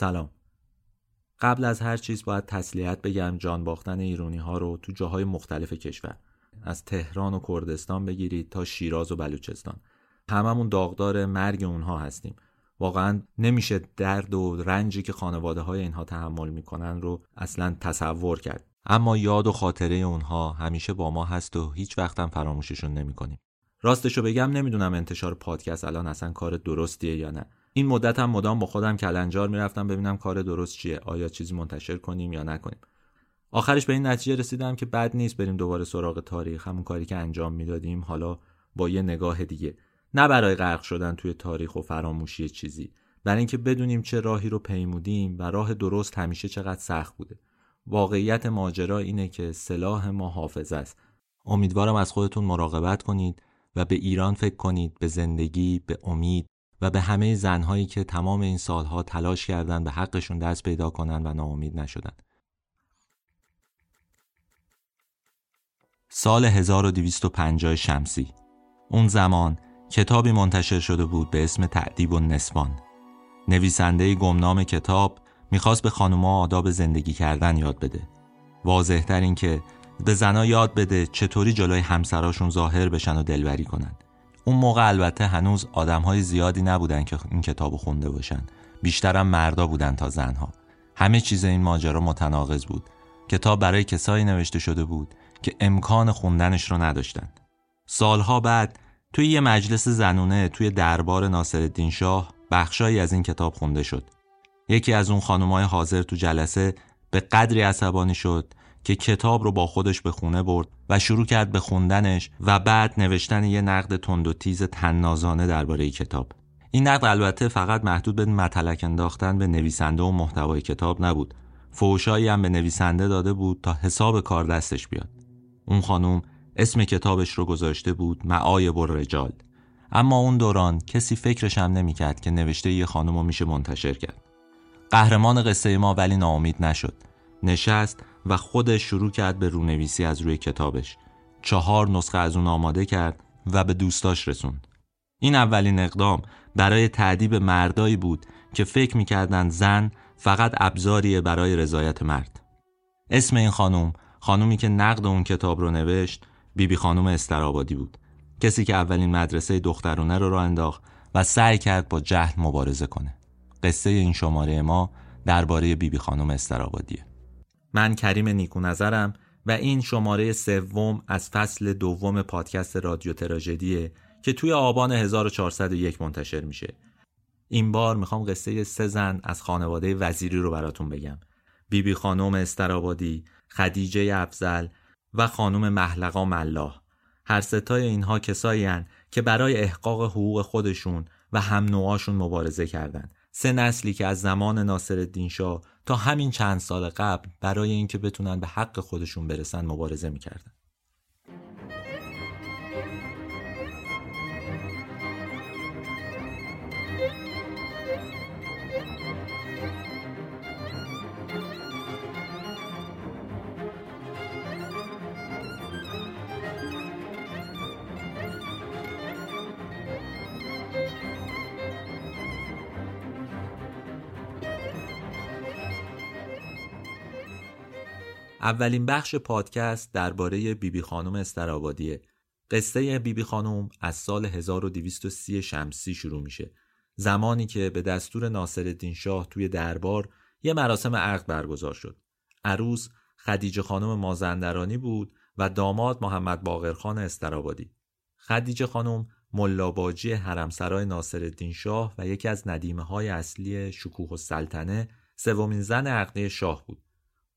سلام. قبل از هر چیز باید تسلیت بگم جان باختن ایرونی ها رو تو جاهای مختلف کشور. از تهران و کردستان بگیرید تا شیراز و بلوچستان. هممون داغدار مرگ اونها هستیم. واقعا نمیشه درد و رنجی که خانواده های اینها تحمل می‌کنن رو اصلا تصور کرد. اما یاد و خاطره اونها همیشه با ما هست و هیچ وقتم فراموششون نمی‌کنیم. راستشو بگم نمی‌دونم انتشار پادکست الان اصلا کار درستیه یا نه. این مدت هم مدام با خودم کلنجار می‌رفتم ببینم کار درست چیه آیا چیزی منتشر کنیم یا نکنیم. آخرش به این نتیجه رسیدم که بد نیست بریم دوباره سراغ تاریخ همون کاری که انجام می‌دادیم حالا با یه نگاه دیگه. نه برای غرق شدن توی تاریخ و فراموشی چیزی برای اینکه بدونیم چه راهی رو پیمودیم و راه درست همیشه چقدر سخت بوده. واقعیت ماجرا اینه که سلاح ما حافظ است. امیدوارم از خودتون مراقبت کنید و به ایران فکر کنید به زندگی به امید. و به همه زنهایی که تمام این سالها تلاش کردند به حقشون دست پیدا کنند و ناامید نشدن سال 1250 شمسی. اون زمان کتابی منتشر شده بود به اسم تعدیب و نسبان نویسنده گمنام کتاب می‌خواست به خانوما آداب زندگی کردن یاد بده. واضح تر این که به زنا یاد بده چطوری جلوی همسراشون ظاهر بشن و دلبری کنن. اون موقع البته هنوز آدم های زیادی نبودن که این کتاب خونده باشن. بیشترم مردا بودن تا زنها. همه چیز این ماجرا متناقض بود. کتاب برای کسایی نوشته شده بود که امکان خوندنش رو نداشتن. سالها بعد توی یه مجلس زنونه توی دربار ناصرالدین شاه بخشایی از این کتاب خونده شد. یکی از اون خانمای حاضر تو جلسه به قدری عصبانی شد که کتاب رو با خودش به خونه برد و شروع کرد به خوندنش و بعد نوشتن یه نقد تند و تیز تنازانه درباره کتاب. این نقد البته فقط محدود به مطلق انداختن به نویسنده و محتوای کتاب نبود. فوشایی هم به نویسنده داده بود تا حساب کار دستش بیاد. اون خانم اسم کتابش رو گذاشته بود معایب رجال اما اون دوران کسی فکرش هم نمی‌کرد که نوشته یه خانم رو میشه منتشر کرد. قهرمان قصه ما ولی ناامید نشد. نشست و خودش شروع کرد به رونویسی از روی کتابش. چهار نسخه از اون آماده کرد و به دوستاش رسوند. این اولین اقدام برای تعدیب مردایی بود که فکر می‌کردند زن فقط ابزاریه برای رضایت مرد. اسم این خانم خانومی که نقد اون کتاب رو نوشت بیبی بی خانم استرابادی بود. کسی که اولین مدرسه دخترونه رو راه انداخت و سعی کرد با جهل مبارزه کنه. قصه این شماره ما درباره بیبی بی خانم استرابادیه من کریم نیکو نظرم و این شماره سوم از فصل دوم پادکست رادیو تراژدیه که توی آبان 1401 منتشر میشه. این بار می‌خوام قصه سه زن از خانواده وزیری رو براتون بگم. بیبی بی خانم استرابادی، خدیجه افزل و خانم محلقا ملاح. هر ستای اینها کسایی که برای احقاق حقوق خودشون و هم نوعاشون مبارزه کردند. سه نسلی که از زمان ناصر شاه تا همین چند سال قبل برای اینکه بتونن به حق خودشون برسن مبارزه می‌کردن. اولین بخش پادکست درباره بیبی خانم استرابادیه قصه بیبی خانم از سال 1230 شمسی شروع میشه. زمانی که به دستور ناصرالدین شاه توی دربار یه مراسم عقد برگزار شد. عروس خدیجه خانم مازندرانی بود و داماد محمد باقرخان استرابادی خدیجه خانم ملاباجی حرمسرای ناصرالدین شاه و یکی از ندیمه های اصلی شکوه السلطنه سومین زن عقده شاه بود.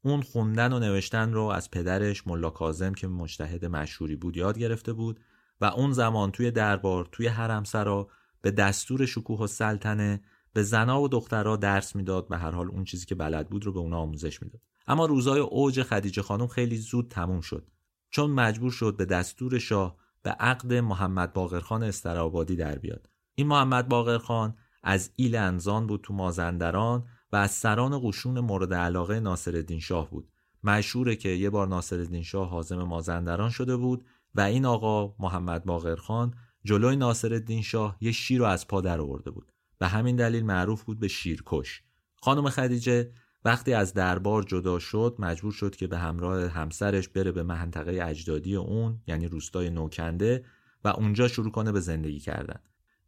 اون خوندن و نوشتن رو از پدرش ملا کازم که مجتهد مشهوری بود یاد گرفته بود و اون زمان توی دربار توی حرمسرا به دستور شکوه و سلطنه به زنا و دخترها درس می‌داد و هر حال اون چیزی که بلد بود رو به اونا آموزش می‌داد. اما روزای اوج خدیجه خانم خیلی زود تموم شد. چون مجبور شد به دستور شاه به عقد محمد باقرخان استرابادی در بیاد. این محمد باقرخان از ایل انزان بود تو مازندران و از سران قشون مورد علاقه ناصرالدین شاه بود. مشهوره که یه بار ناصرالدین شاه حازم مازندران شده بود و این آقا محمد باقرخان جلوی ناصرالدین شاه یه شیر رو از پا در آورده بود. به همین دلیل معروف بود به شیرکش. خانم خدیجه وقتی از دربار جدا شد مجبور شد که به همراه همسرش بره به منطقه اجدادی اون یعنی روستای نوکنده و اونجا شروع کنه به زندگی کردن.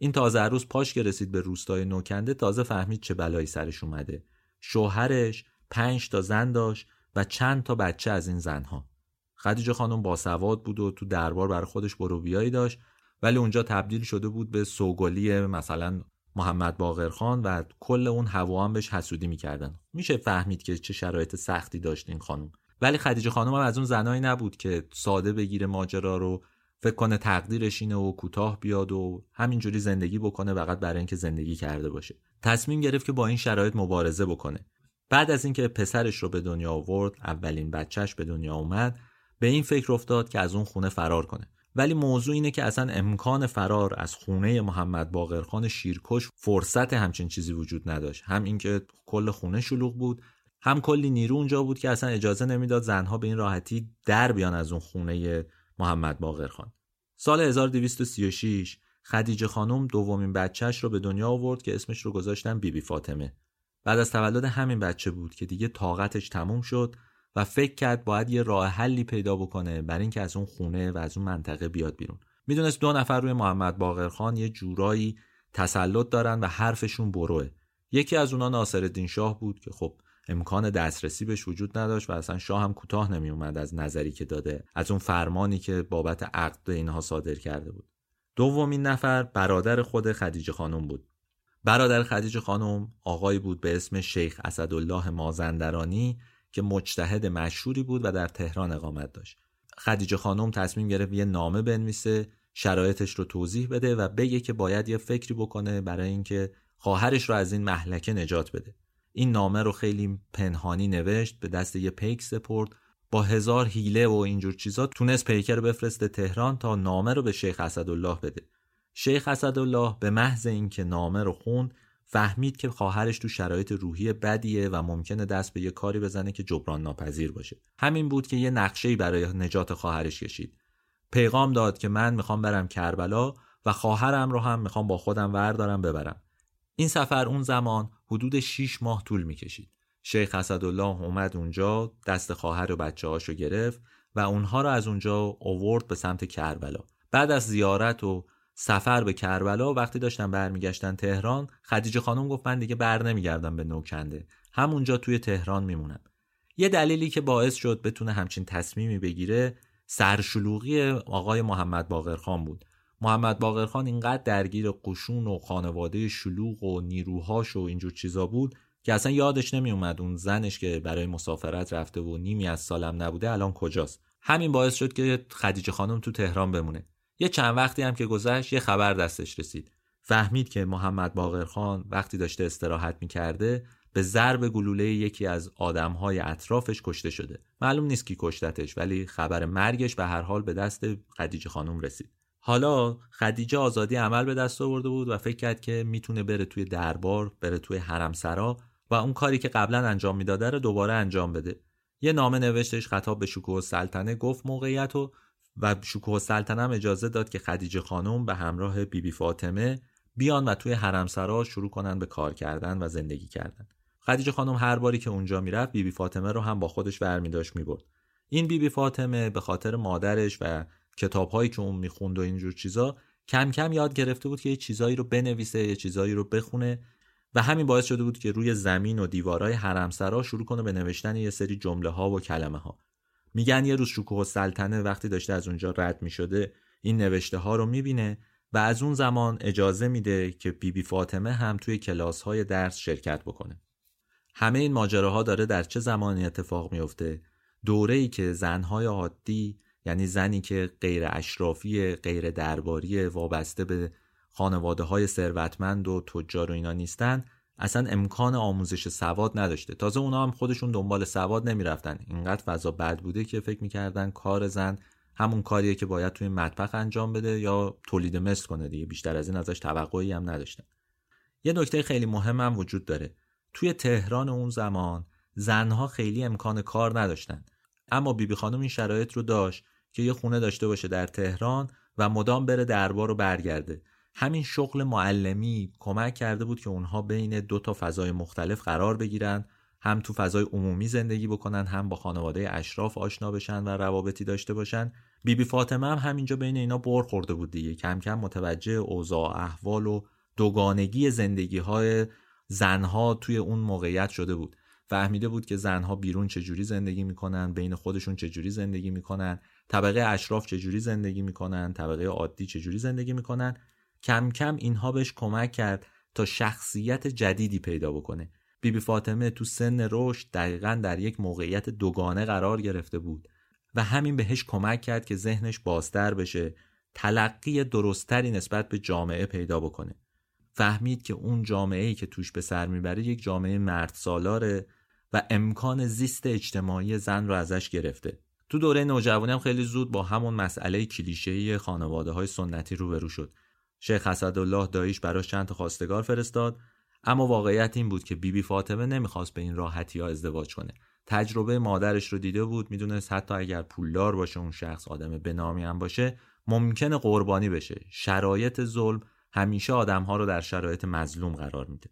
این تازه روز پاش که رسید به روستای نوکنده تازه فهمید چه بلایی سرش اومده. شوهرش پنج تا زن داشت و چند تا بچه از این زنها. خدیجه خانم باسواد بود و تو دربار برای خودش بروبیایی داشت ولی اونجا تبدیل شده بود به سوگلی مثلا محمد باقرخان و کل اون هوا هم بهش حسودی می‌کردن. میشه فهمید که چه شرایط سختی داشت این خانم. ولی خدیجه خانم هم از اون زنایی نبود که ساده بگیره ماجرا رو فکر کنه تقدیرش اینه و کوتاه بیاد و همینجوری زندگی بکنه فقط برای اینکه زندگی کرده باشه. تصمیم گرفت که با این شرایط مبارزه بکنه. بعد از اینکه پسرش رو به دنیا آورد اولین بچهش به دنیا اومد به این فکر افتاد که از اون خونه فرار کنه. ولی موضوع اینه که اصلا امکان فرار از خونه محمد باقرخان شیرکش فرصت همچین چیزی وجود نداشت. هم اینکه کل خونه شلوغ بود هم کلی نیرو اونجا بود که اصلا اجازه نمی‌داد زنها به این راحتی در بیان از اون خونه محمد باقرخان سال 1236 خدیجه خانم دومین بچهش رو به دنیا آورد که اسمش رو گذاشتن بیبی بی فاطمه. بعد از تولد همین بچه بود که دیگه طاقتش تموم شد و فکر کرد باید یه راه حلی پیدا بکنه برای اینکه از اون خونه و از اون منطقه بیاد بیرون. می‌دونست دو نفر روی محمد باقرخان یه جورایی تسلط دارن و حرفشون بروه. یکی از اونا ناصرالدین شاه بود که خب امکان دسترسی بهش وجود نداشت و اصلا شاه هم کوتاه نمی اومد از نظری که داده از اون فرمانی که بابت عقد اینها صادر کرده بود. دومین نفر برادر خود خدیجه خانم بود. برادر خدیجه خانم آقایی بود به اسم شیخ اسدالله مازندرانی که مجتهد مشهوری بود و در تهران اقامت داشت. خدیجه خانم تصمیم گرفت یه نامه بنویسه شرایطش رو توضیح بده و بگه که باید یه فکری بکنه برای اینکه خواهرش رو از این محلکه نجات بده. این نامه رو خیلی پنهانی نوشت به دست یه پیک سپرد با هزار هیله و اینجور چیزا تونست پیکر بفرسته تهران تا نامه رو به شیخ اسدالله بده. شیخ اسدالله به محض اینکه نامه رو خوند فهمید که خواهرش تو شرایط روحی بدیه و ممکنه دست به یه کاری بزنه که جبران ناپذیر باشه. همین بود که یه نقشه‌ای برای نجات خواهرش کشید. پیغام داد که من می‌خوام برم کربلا و خواهرم رو هم می‌خوام با خودم وردارم ببرم. این سفر اون زمان حدود 6 ماه طول می‌کشید. شیخ اسدالله اومد اونجا دست خواهر و بچه هاشو گرفت و اونها رو از اونجا اوورد به سمت کربلا. بعد از زیارت و سفر به کربلا وقتی داشتن برمیگشتن تهران خدیجه خانم گفت من دیگه بر نمیگردم به نوکنده. همونجا توی تهران میمونم. یه دلیلی که باعث شد بتونه همچین تصمیمی بگیره سرشلوغی آقای محمد باقرخان بود. محمد باقرخان اینقدر درگیر قشون و خانواده شلوغ و نیروهاش و اینجور چیزا بود که اصلا یادش نمیومد اون زنش که برای مسافرت رفته و نیمی از سالم نبوده الان کجاست. همین باعث شد که خدیجه خانم تو تهران بمونه. یه چند وقتی هم که گذشت یه خبر دستش رسید. فهمید که محمد باقرخان وقتی داشته استراحت می‌کرده به ضرب گلوله یکی از آدمهای اطرافش کشته شده. معلوم نیست کی کشتتش ولی خبر مرگش به هر حال به دست خدیجه خانم رسید. حالا خدیجه آزادی عمل به دست آورده بود و فکر کرد که می‌تونه بره توی دربار بره توی حرمسرا و اون کاری که قبلا انجام می‌داده رو دوباره انجام بده. یه نامه نوشتش خطاب به شکوه سلطنه گفت موقعیت و و شکوه سلطنم اجازه داد که خدیجه خانم به همراه بیبی بی فاطمه بیان و توی حرمسرا شروع کنن به کار کردن و زندگی کردن. خدیجه خانم هر باری که اونجا می‌رفت بیبی فاطمه رو هم با خودش برمی داشت می‌برد. این بیبی بی فاطمه به خاطر مادرش و کتابهایی که اون می‌خوند و اینجور چیزا کم کم یاد گرفته بود که یه چیزایی رو بنویسه یه چیزایی رو بخونه و همین باعث شده بود که روی زمین و دیوارهای حرمسرا شروع کنه به نوشتن یه سری جمله ها و کلمه ها میگن یه روز شکوه سلطنه وقتی داشته از اونجا رد می‌شده این نوشته ها رو می‌بینه و از اون زمان اجازه میده که بیبی بی فاطمه هم توی کلاس های درس شرکت بکنه. همه این ماجراها داره در چه زمانی اتفاق میفته دوره ای که زنهای عادی یعنی زنی که غیر اشرافی غیر درباری وابسته به خانواده های ثروتمند و تجار و اینا نیستن اصلا امکان آموزش سواد نداشته. تازه اونا هم خودشون دنبال سواد نمی‌رفتن. اینقدر فضا بد بوده که فکر می‌کردن کار زن همون کاریه که باید توی مطبخ انجام بده یا تولید مثل کنه دیگه. بیشتر از این ازش توقعی هم نداشتن. یه نکته خیلی مهم هم وجود داره. توی تهران اون زمان زنها خیلی امکان کار نداشتن. اما بیبی خانم این شرایط رو داشت که یه خونه داشته باشه در تهران و مدام بره دربار رو برگرده. همین شغل معلمی کمک کرده بود که اونها بین دو تا فضای مختلف قرار بگیرن هم تو فضای عمومی زندگی بکنن هم با خانواده اشراف آشنا بشن و روابطی داشته باشن. بیبی بی فاطمه هم همینجا بین اینا بر خورده بود دیگه. کم کم متوجه اوضاع احوال و دوگانگی زندگی های زنها توی اون موقعیت شده بود. فهمیده بود که زنها بیرون چجوری زندگی می‌کنن بین خودشون چجوری زندگی می‌کنن. طبقه اشراف چجوری زندگی می‌کنن؟ طبقه عادی چجوری زندگی می‌کنن؟ کم کم اینها بهش کمک کرد تا شخصیت جدیدی پیدا بکنه. بیبی بی فاطمه تو سن رشد دقیقا در یک موقعیت دوگانه قرار گرفته بود و همین بهش کمک کرد که ذهنش بازتر بشه تلقی درستتری نسبت به جامعه پیدا بکنه. فهمید که اون جامعه ای که توش به سر می‌بره یک جامعه مرد سالاره و امکان زیست اجتماعی زن رو ازش گرفته. تو دوره نوجوانی هم خیلی زود با همون مسئله کلیشه‌ای خانواده های سنتی روبرو شد. شیخ اسدالله داییش براش چند تا خواستگار فرستاد اما واقعیت این بود که بیبی بی فاطمه نمی‌خواست به این راحتی ها ازدواج کنه. تجربه مادرش رو دیده بود می‌دونست حتی اگر پولدار باشه اون شخص آدم بنامی هم باشه ممکنه قربانی بشه. شرایط ظلم همیشه آدمها رو در شرایط مظلوم قرار میده.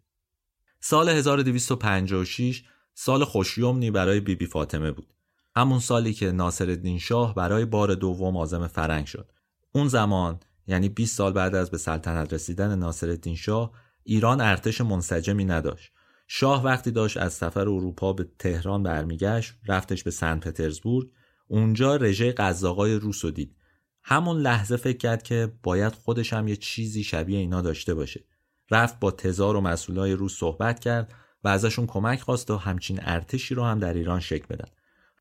سال 1256 سال خوشیومنی برای بیبی بی فاطمه بود. همون سالی که ناصرالدین شاه برای بار دوم عازم فرنگ شد. اون زمان یعنی 20 سال بعد از به سلطنت رسیدن ناصرالدین شاه ایران ارتش منسجمی نداشت. شاه وقتی داشت از سفر اروپا به تهران برمیگشت رفتش به سن پترزبورگ. اونجا رژه قزاقای روس دید. همون لحظه فکر کرد که باید خودش هم یه چیزی شبیه اینا داشته باشه. رفت با تزار و مسئولای روس صحبت کرد و ازشون کمک خواست و همچین ارتشی رو هم در ایران شکل بدن.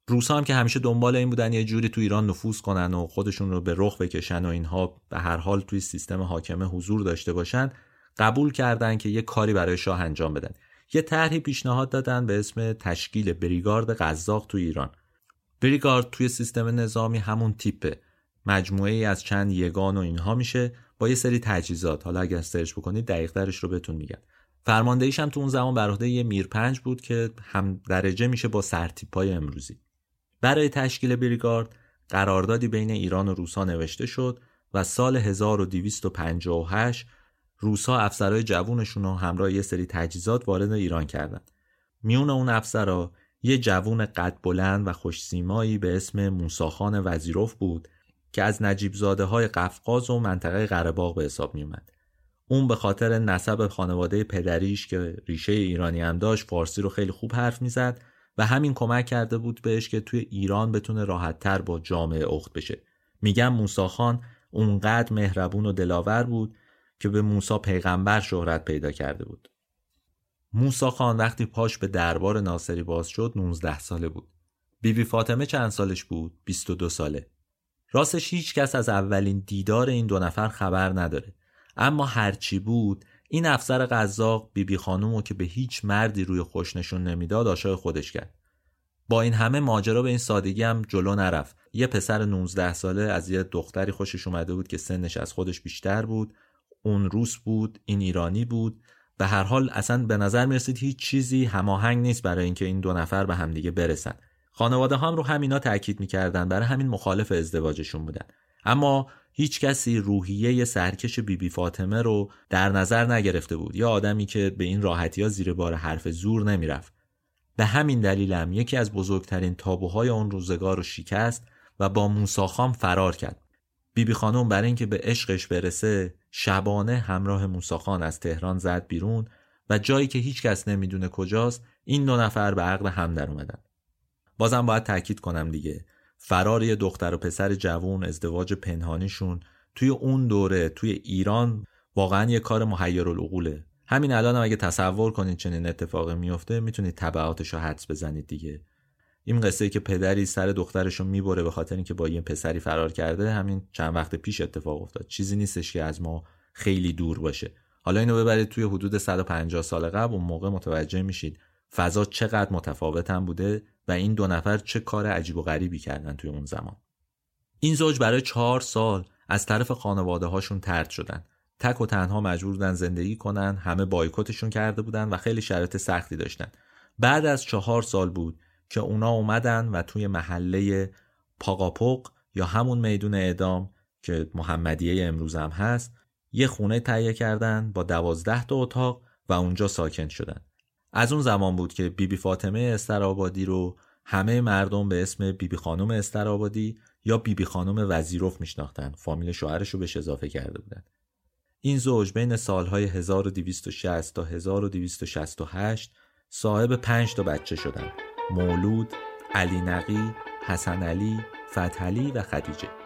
روس هم که همیشه دنبال این بودن یه جوری تو ایران نفوذ کنن و خودشون رو به رخ بکشن و اینها به هر حال توی سیستم حاکمه حضور داشته باشن قبول کردن که یه کاری برای شاه انجام بدن. یه طرحی پیشنهاد دادن به اسم تشکیل بریگارد قزاق تو ایران. بریگارد توی سیستم نظامی همون تیپه. مجموعه ای از چند یگان و اینها میشه با یه سری تجهیزات. حالا اگر سرچ بکنید دقیق درش رو بهتون میگن فرماندهیش هم تو اون زمان بر عهده یه میرپنج بود که هم درجه میشه با سرتیپای امروزی. برای تشکیل بریگارد قراردادی بین ایران و روسا نوشته شد و سال 1258 روسا افسرهای جوونشون رو همراه یه سری تجهیزات وارد ایران کردند. میون اون افسرها یه جوون قد بلند و خوشسیمایی به اسم موساخان وزیروف بود که از نجیب زاده های قفقاز و منطقه قرباغ به حساب می اومد. اون به خاطر نسب خانواده پدریش که ریشه ایرانی هم داشت فارسی رو خیلی خوب حرف می‌زد و همین کمک کرده بود بهش که توی ایران بتونه راحتتر با جامعه اخت بشه. میگم موساخان اونقدر مهربون و دلاور بود که به موسا پیغمبر شهرت پیدا کرده بود. موسا خان وقتی پاش به دربار ناصری باز شد 19 ساله بود. بیبی بی فاطمه چند سالش بود؟ 22 ساله. راستش هیچ کس از اولین دیدار این دو نفر خبر نداره. اما هرچی بود این افسر قزاق بیبی خانومو که به هیچ مردی روی خوش نشون نمی‌داد عاشق خودش کرد. با این همه ماجرا به این سادگی هم جلو نرفت. یه پسر 19 ساله از یه دختری خوشش اومده بود که سنش از خودش بیشتر بود. اون روس بود این ایرانی بود. به هر حال اصلا به نظر می‌رسید هیچ چیزی هماهنگ نیست برای اینکه این دو نفر به همدیگه برسن. خانواده هم رو همینا تاکید می‌کردن. برای همین مخالف ازدواجشون بودن. اما هیچ کسی روحیه سرکش بیبی بی فاطمه رو در نظر نگرفته بود. یا آدمی که به این راحتی ها زیر بار حرف زور نمی‌رفت. به همین دلیلم یکی از بزرگترین تابوهای اون روزگار رو شکست و با موساخام فرار کرد. بیبی بی خانم برای اینکه به عشقش برسه شبانه همراه موساخان از تهران زد بیرون و جایی که هیچ کس نمی‌دونه کجاست این دو نفر به عقل هم در اومدن. بازم باید تاکید کنم دیگه. فرار یه دختر و پسر جوون ازدواج پنهانیشون توی اون دوره توی ایران واقعا یه کار محیر العقوله همین الان هم اگه تصور کنید چنین اتفاقی میفته می‌تونید تبعاتش رو حدس بزنید دیگه. این قصه که پدری سر دخترش رو می‌بره به خاطر اینکه با یه پسری فرار کرده همین چند وقت پیش اتفاق افتاد. چیزی نیستش که از ما خیلی دور باشه. حالا اینو ببرید توی حدود 150 سال قبل اون موقع متوجه میشید فضا چقدر متفاوت هم بوده و این دو نفر چه کار عجیب و غریبی کردن توی اون زمان. این زوج برای چهار سال از طرف خانواده هاشون ترد شدن. تک و تنها مجبور بودن زندگی کنن همه بایکوتشون کرده بودن و خیلی شرایط سختی داشتن. بعد از چهار سال بود که اونا اومدن و توی محله پاقاپوق یا همون میدون اعدام که محمدیه امروز هم هست یه خونه تهیه کردن با دوازده تا اتاق و اونجا ساکن شدن. از اون زمان بود که بیبی بی فاطمه استرآبادی رو همه مردم به اسم بیبی بی خانم استرآبادی یا بیبی بی خانم وزیروف میشناختن. فامیل شوهرش رو بهش اضافه کرده بودن. این زوج بین سالهای 1260 تا 1268 صاحب پنج تا بچه شدن. مولود، علی نقی، حسن علی، فتحعلی و خدیجه.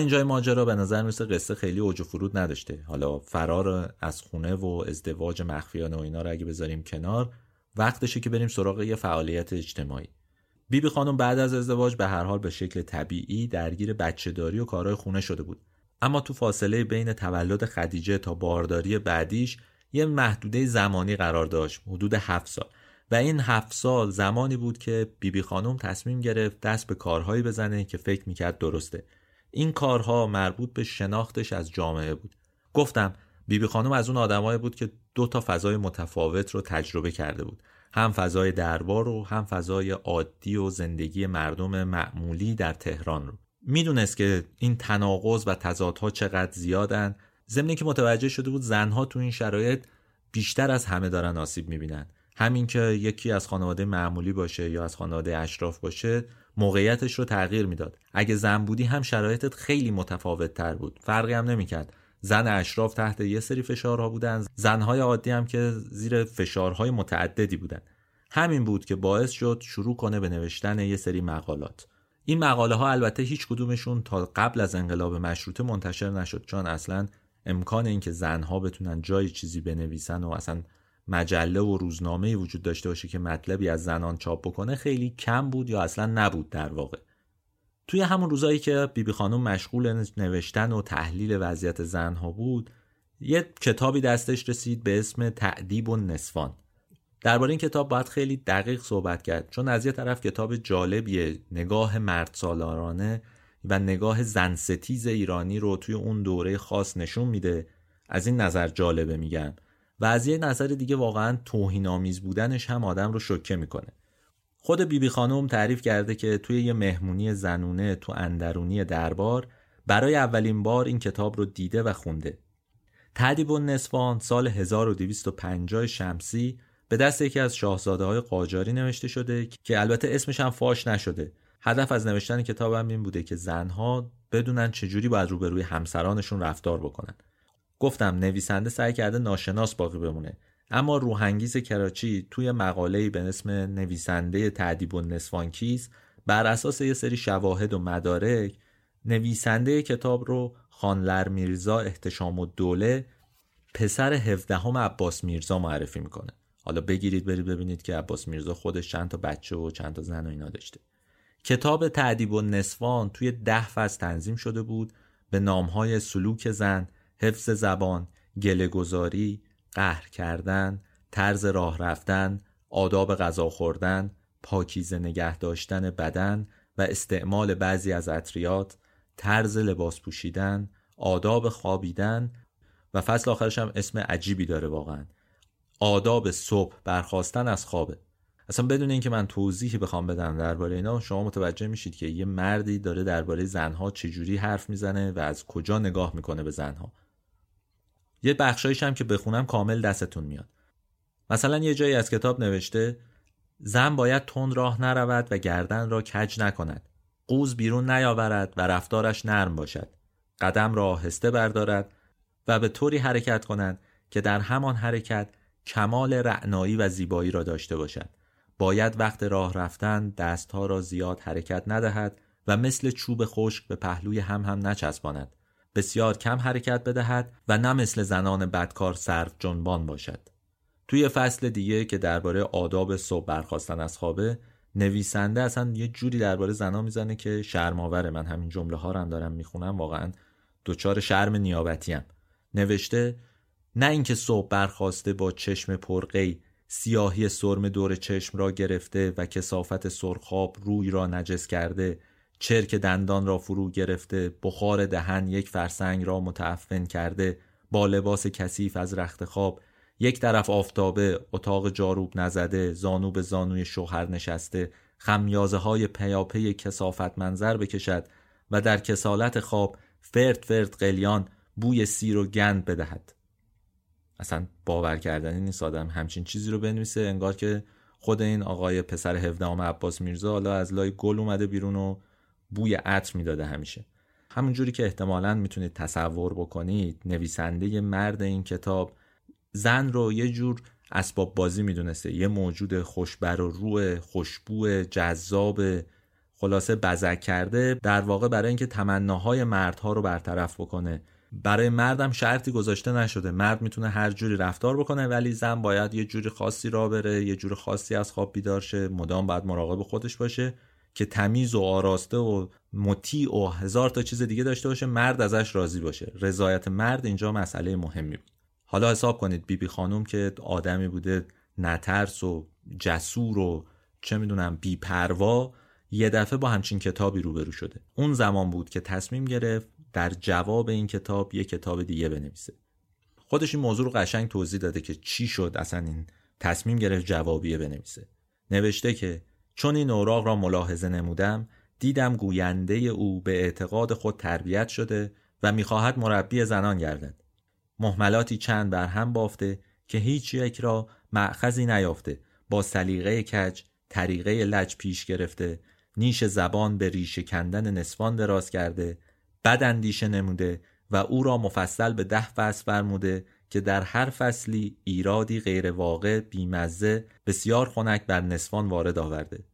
اینجای ماجرا به نظر مثل قصه خیلی اوج و فرود نداشته. حالا فرار از خونه و ازدواج مخفیانه و اینا رو اگه بذاریم کنار وقتشه که بریم سراغ یه فعالیت اجتماعی. بیبی بی خانم بعد از ازدواج به هر حال به شکل طبیعی درگیر بچه داری و کارهای خونه شده بود. اما تو فاصله بین تولد خدیجه تا بارداری بعدیش یه محدوده زمانی قرار داشت حدود هفت سال. و این هفت سال زمانی بود که بیبی بی خانم تصمیم گرفت دست به کارهایی بزنه که فکر می‌کرد درسته. این کارها مربوط به شناختش از جامعه بود. گفتم بیبی خانم از اون آدمایی بود که دو تا فضای متفاوت رو تجربه کرده بود. هم فضای دربار و هم فضای عادی و زندگی مردم معمولی در تهران رو. می‌دونست که این تناقض و تضادها چقدر زیادن. ضمن که متوجه شده بود زنها تو این شرایط بیشتر از همه دارن آسیب می‌بینن. همین که یکی از خانواده معمولی باشه یا از خانواده اشراف باشه موقعیتش رو تغییر می‌داد. اگه زن بودی هم شرایطت خیلی متفاوت تر بود. فرقی هم نمی‌کرد. زن اشراف تحت یه سری فشارها بودن. زنهای عادی هم که زیر فشارهای متعددی بودن. همین بود که باعث شد شروع کنه به نوشتن یه سری مقالات. این مقاله ها البته هیچ کدومشون تا قبل از انقلاب مشروطه منتشر نشد. چون اصلا امکان اینکه زنها بتونن جای چیزی بنویسن و اصلا مجله و روزنامه وجود داشته باشه که مطلبی از زنان چاپ بکنه خیلی کم بود یا اصلا نبود در واقع. توی همون روزایی که بیبی خانم مشغول نوشتن و تحلیل وضعیت زنها بود یه کتابی دستش رسید به اسم تعدیب و نسوان. درباره این کتاب باید خیلی دقیق صحبت کرد چون از یه طرف کتاب جالبیه نگاه مرد سالارانه و نگاه زنستیز ایرانی رو توی اون دوره خاص نشون میده. از این نظر جالبه میگم. و از یه نظر دیگه واقعا توهین آمیز بودنش هم آدم رو شوکه می‌کنه. خود بیبی بی خانم تعریف کرده که توی یه مهمونی زنونه تو اندرونی دربار برای اولین بار این کتاب رو دیده و خونده. تعدیب نسوان سال 1250 شمسی به دست یکی از شاهزاده های قاجاری نوشته شده که البته اسمش هم فاش نشده. هدف از نوشتن کتابم این بوده که زنها بدونن چجوری باید روبروی همسرانشون رفتار بکنن. گفتم نویسنده سعی کرده ناشناس باقی بمونه. اما روحانگیز کراچی توی مقاله‌ای به اسم نویسنده تعدیب و نسوانکیز بر اساس یه سری شواهد و مدارک نویسنده کتاب رو خانلر میرزا احتشام و دوله پسر هفدهم عباس میرزا معرفی می‌کنه. حالا بگیرید برید ببینید که عباس میرزا خودش چند تا بچه و چند تا زن و اینا داشته. کتاب تعدیب و نسوان توی ده فصل تنظیم شده بود به نامهای سلوک زن، حفظ زبان، گلهگذاری، قهر کردن، طرز راه رفتن، آداب غذا خوردن، پاکیزه نگه داشتن بدن و استعمال بعضی از عطریات، طرز لباس پوشیدن، آداب خوابیدن و فصل آخرش هم اسم عجیبی داره واقعا. آداب صبح برخواستن از خوابه. اصلا بدون اینکه من توضیحی بخوام بدم درباره اینا شما متوجه میشید که یه مردی داره درباره زنها چجوری حرف می‌زنه و از کجا نگاه می‌کنه به زنها. یه بخشایش هم که بخونم کامل دستتون میاد. مثلا یه جایی از کتاب نوشته زن باید تند راه نرود و گردن را کج نکند. قوز بیرون نیاورد و رفتارش نرم باشد. قدم را آهسته بردارد و به طوری حرکت کنند که در همان حرکت کمال رعنایی و زیبایی را داشته باشد. باید وقت راه رفتن دستها را زیاد حرکت ندهد و مثل چوب خشک به پهلوی هم هم نچسباند. بسیار کم حرکت بدهد و نه مثل زنان بدکار صرف جنبان باشد توی فصل دیگه که درباره آداب صبح برخواستن از خوابه نویسنده اصلا یه جوری درباره زنا می‌زنه که شرماوره من همین جمله ها رو هم دارم می‌خونم واقعا دچار شرم نیابتی هم. نوشته نه اینکه صبح برخواسته با چشم پرقی سیاهی سرم دور چشم را گرفته و کسافت سرخاب روی را نجس کرده چرک دندان را فرو گرفته بخار دهن یک فرسنگ را متعفن کرده با لباس کثیف از رخت خواب یک طرف آفتابه اتاق جاروب نزده زانو به زانوی شوهر نشسته خمیازه های پیاپی کسافت منظر بکشد و در کسالت خواب فرد فرد قلیان بوی سیر و گند بدهد. اصلا باور کردنی نیست آدم همچین چیزی رو بنویسه انگار که خود این آقای پسر هفدهم عباس میرزا حالا از لای گل اومده بیرون و بوی عطر می‌داده همیشه. همون جوری که احتمالا می‌تونید تصور بکنید نویسنده مرد این کتاب زن رو یه جور اسباب بازی می‌دونسته. یه موجود خوشبر و روح خوشبو جذاب خلاصه بزک کرده در واقع برای اینکه تمناهای مردها رو برطرف بکنه. برای مردم شرطی گذاشته نشده. مرد می‌تونه هر جوری رفتار بکنه ولی زن باید یه جوری خاصی را بره یه جور خاصی از خواب بیدار شه. مدام باید مراقب خودش باشه. که تمیز و آراسته و مطیع و هزار تا چیز دیگه داشته باشه مرد ازش راضی باشه. رضایت مرد اینجا مسئله مهمی بود. حالا حساب کنید بیبی بی خانوم که آدمی بوده نترس و جسور و چه می‌دونم بیپروا یه دفعه با همچین کتابی روبرو شده. اون زمان بود که تصمیم گرفت در جواب این کتاب یه کتاب دیگه بنویسه. خودش این موضوع رو قشنگ توضیح داده که چی شد اصلا این تصمیم گرفت جوابیه بنویسه. نوشته که چون این اوراق را ملاحظه نمودم دیدم گوینده او به اعتقاد خود تربیت شده و می‌خواهد مربی زنان گردد. محملاتی چند بر هم بافته که هیچ یک را معخذی نیافته با سلیقه کج طریقه لج پیش گرفته نیش زبان به ریشه کندن نسوان دراز کرده بد اندیشه نموده و او را مفصل به ده فصل فرموده که در هر فصلی ایرادی غیر واقع بیمزه بسیار خنک بر نسوان وارد آورده.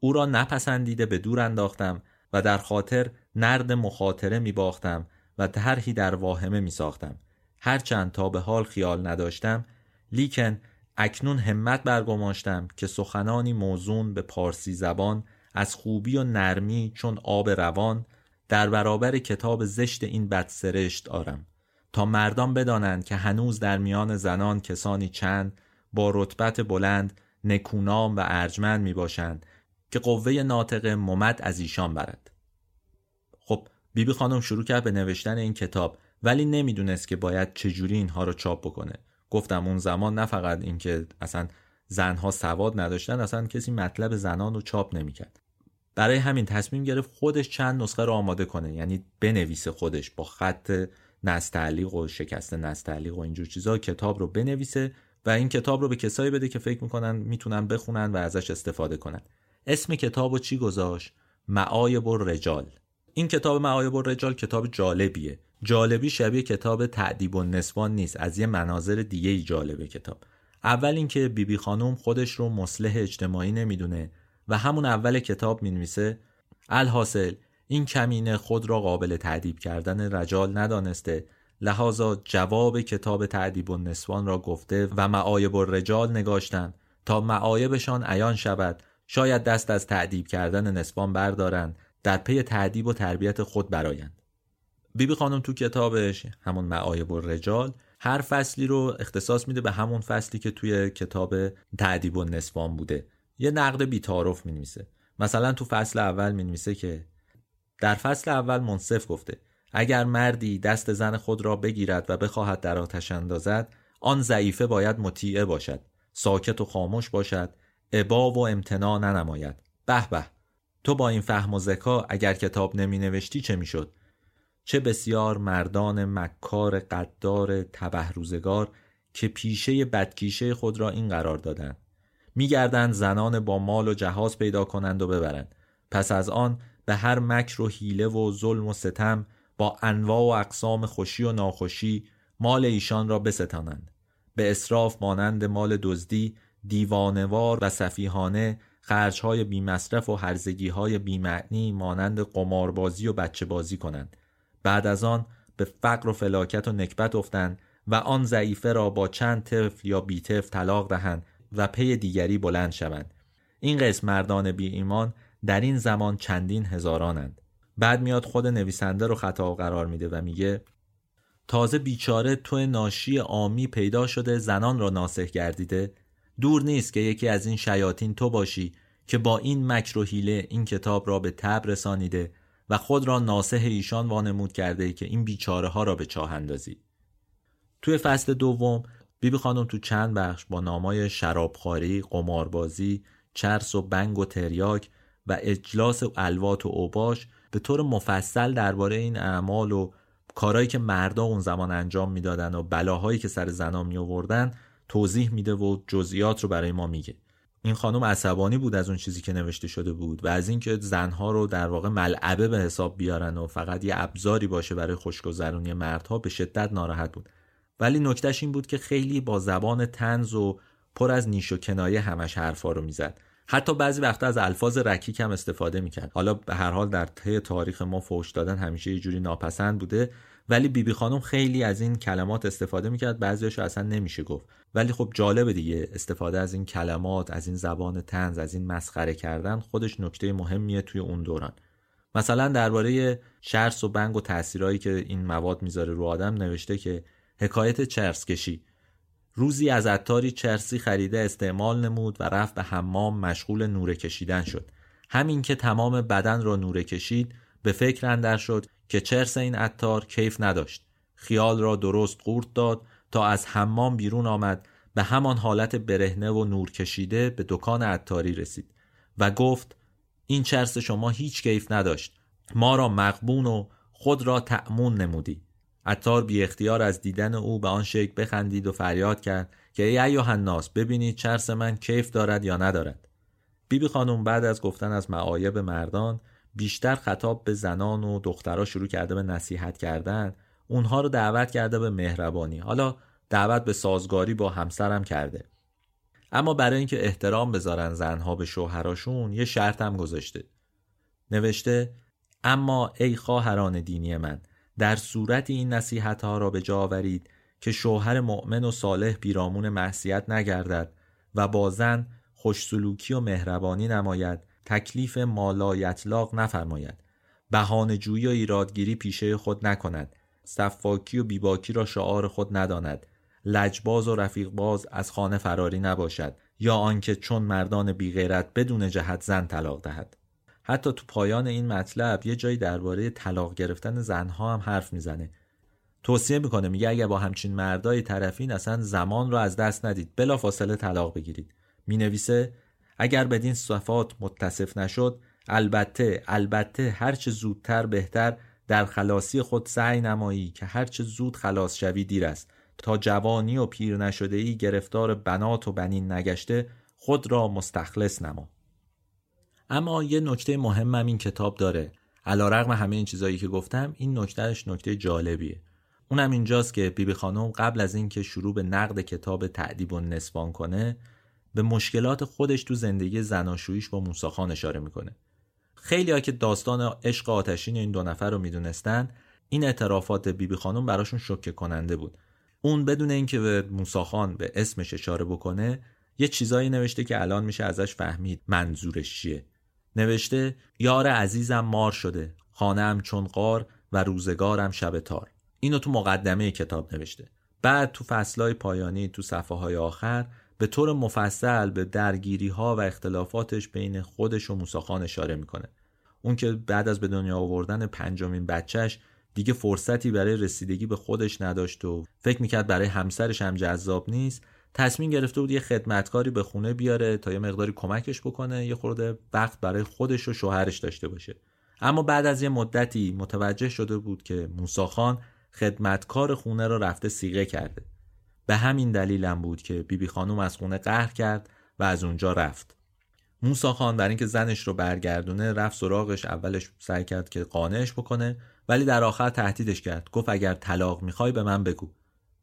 او را نپسندیده به دور انداختم و در خاطر نرد مخاطره می باختم و طرحی در واهمه می ساختم هرچند تا به حال خیال نداشتم لیکن اکنون همت برگماشتم که سخنانی موزون به پارسی زبان از خوبی و نرمی چون آب روان در برابر کتاب زشت این بدسرشت آرم. تا مردان بدانند که هنوز در میان زنان کسانی چند با رتبت بلند نکونام و ارجمند می باشند که قوه ناطق ممد از ایشان برد. خب بیبی بی خانم شروع کرد به نوشتن این کتاب ولی نمی‌دونست که باید چجوری اینها رو چاپ بکنه. گفتم اون زمان نه فقط اینکه اصلا زنها سواد نداشتن اصلا کسی مطلب زنان رو چاپ نمی‌کرد. برای همین تصمیم گرفت خودش چند نسخه رو آماده کنه یعنی بنویسه خودش با خط نستعلیق و شکست نستعلیق و اینجور چیزا کتاب رو بنویسه و این کتاب رو به کسایی بده که فکر می‌کنن می‌تونن بخونن و ازش استفاده کنن. اسم کتاب رو چی گذاشت؟ معایب رجال این کتاب معایب رجال کتاب جالبیه. جالبی شبیه کتاب تعدیب و نسوان نیست. از یه مناظر دیگه ای جالبه کتاب. اول اینکه بیبی خانم خودش رو مصلح اجتماعی نمی‌دونه و همون اول کتاب می نویسه الحاصل این کمینه خود را قابل تعدیب کردن رجال ندانسته. لحاظا جواب کتاب تعدیب و نسوان را گفته و معایب و رجال نگاشتن. تا معایبشان عیان شود شاید دست از تعدیب کردن نسوان بردارند در پی تعدیب و تربیت خود برایند بیبی خانم تو کتابش همون معایب و رجال هر فصلی رو اختصاص میده به همون فصلی که توی کتاب تعدیب و نسوان بوده. یه نقد بیتعارف می مثلا تو فصل اول می که در فصل اول منصف گفته اگر مردی دست زن خود را بگیرد و بخواهد در آتش اندازد آن ضعیفه باید مطیعه باشد ساکت و خاموش باشد عبا و امتناع ننماید. به به. تو با این فهم و ذکا اگر کتاب نمی نوشتی چه می‌شد؟ چه بسیار مردان مکار قدار تبه روزگار که پیشه بدکیشه خود را این قرار دادند. میگردند زنان با مال و جهاز پیدا کنند و ببرند. پس از آن به هر مکر و حیله و ظلم و ستم با انواع و اقسام خوشی و ناخوشی مال ایشان را بستانند. به اصراف مانند مال دزدی دیوانوار و صفیحانه خرجهای بیمصرف و هرزگیهای بیمعنی مانند قماربازی و بچه بازی کنند. بعد از آن به فقر و فلاکت و نکبت افتند و آن ضعیفه را با چند طفل یا بی طفل طلاق دهند و پی دیگری بلند شوند. این قسم مردان بی ایمان در این زمان چندین هزارانند. بعد میاد خود نویسنده رو خطاب قرار میده و میگه تازه بیچاره تو ناشی عامی پیدا شده زنان را ناصح گردیده. دور نیست که یکی از این شیاطین تو باشی که با این مکر و حیله این کتاب را به طبع رسانیده و خود را ناسح ایشان وانمود کرده ای که این بیچاره ها را به چاه اندازی. توی فصل دوم بیبی بی خانم تو چند بخش با نامای شرابخواری، قماربازی، چرس و بنگ و تریاک و اجلاس و الوات و اوباش به طور مفصل درباره این اعمال و کارهایی که مردا اون زمان انجام می‌دادن و بلاهایی که سر زنا می آوردن توضیح میده و جزئیات رو برای ما میگه. این خانم عصبانی بود از اون چیزی که نوشته شده بود و از اینکه زنها رو در واقع ملعبه به حساب بیارن و فقط یه ابزاری باشه برای خوشگذرونی مردها به شدت ناراحت بود. ولی نکتهش این بود که خیلی با زبان تنز و پر از نیش و کنایه همش حرفا رو می‌زد. حتی بعضی وقتا از الفاظ رکیک هم استفاده می‌کرد. حالا به هر حال در طی تاریخ ما فوش دادن همیشه یه جوری ناپسند بوده. ولی بیبی بی خانم خیلی از این کلمات استفاده می‌کرد بعضیاشو اصلا نمیشه گفت. ولی خب جالبه دیگه استفاده از این کلمات از این زبان تنز از این مسخره کردن خودش نکته مهمیه توی اون دوران. مثلا درباره شرس و بنگ و تاثیرایی که این مواد می‌ذاره رو آدم نوشته که حکایت چرس کشی. روزی از عطاری چرسی خریده استعمال نمود و رفت به حمام مشغول نوره کشیدن شد. همین که تمام بدن را نوره کشید به فکر اندر شد که چرس این عطار کیف نداشت. خیال را درست قورت داد تا از حمام بیرون آمد به همان حالت برهنه و نور کشیده به دکان عطاری رسید و گفت این چرس شما هیچ کیف نداشت. ما را مقبون و خود را تأمون نمودی. عطار بی اختیار از دیدن او به آن شکل بخندید و فریاد کرد که ای ایوه الناس ببینید چرس من کیف دارد یا ندارد. بیبی بی خانم بعد از گفتن از معایب مردان بیشتر خطاب به زنان و دخترها شروع کرده به نصیحت کردن اونها رو دعوت کرده به مهربانی. حالا دعوت به سازگاری با همسرم کرده. اما برای اینکه احترام بذارن زنها به شوهراشون یه شرط هم گذاشته. نوشته اما ای خواهران دینی من در صورت این نصیحت ها را به جا آورید که شوهر مؤمن و صالح بیرامون معصیت نگردد و با زن خوشسلوکی و مهربانی نماید تکلیف مالا اطلاق نفرماید. بهانه جویی و ایرادگیری پیشه خود نکند. صفاکی و بیباکی را شعار خود نداند. لجباز و رفیقباز از خانه فراری نباشد یا آنکه چون مردان بیغیرت بدون جهت زن طلاق دهد. حتی تو پایان این مطلب یه جایی درباره طلاق گرفتن زنها هم حرف می‌زنه. توصیه می‌کنه میگه اگر با همچین مردای طرفین اصلا زمان رو از دست ندید بلا فاصله طلاق بگیرید. می‌نویسه اگر بدین صفات متصف نشد البته البته هرچه زودتر بهتر در خلاصی خود سعی نمایی که هرچه زود خلاص شوی دیر است. تا جوانی و پیر نشده ای گرفتار بنات و بنین نگشته خود را مستخلص نما. اما یه نکته مهمم این کتاب داره. علا رقم همه این چیزایی که گفتم این نکتهش نکته جالبیه. اونم اینجاست که بیبی خانم قبل از اینکه شروع به نقد کتاب تعدیب و نسبان کنه به مشکلات خودش تو زندگی زناشوییش با موساخان اشاره می‌کنه. خیلی ها که داستان عشق آتشین این دو نفر رو می‌دونستن این اعترافات بیبی خانم براشون شوکه کننده بود. اون بدون اینکه به موساخان به اسمش اشاره بکنه یه چیزایی نوشته که الان میشه ازش فهمید منظورش چیه. نوشته یار عزیزم مار شده خانم چون قار و روزگارم شب تار. اینو تو مقدمه کتاب نوشته. بعد تو فصلهای پایانی تو صفحه های آخر به طور مفصل به درگیری ها و اختلافاتش بین خودش و موساخان اشاره می‌کنه. اون که بعد از به دنیا آوردن پنجمین بچهش دیگه فرصتی برای رسیدگی به خودش نداشت و فکر می‌کرد برای همسرش هم جذاب نیست. تصمیم گرفته بود یه خدمتکاری به خونه بیاره تا یه مقداری کمکش بکنه یه خورده وقت برای خودش و شوهرش داشته باشه. اما بعد از یه مدتی متوجه شده بود که موساخان خدمتکار خونه را رفته سیغه کرده. به همین دلیلم بود که بیبی بی خانوم از خونه قهر کرد و از اونجا رفت. موسا خان برای اینکه زنش رو برگردونه رفت سراغش اولش سعی کرد که قانعش بکنه ولی در آخر تهدیدش کرد. گفت اگر طلاق می‌خوای به من بگو.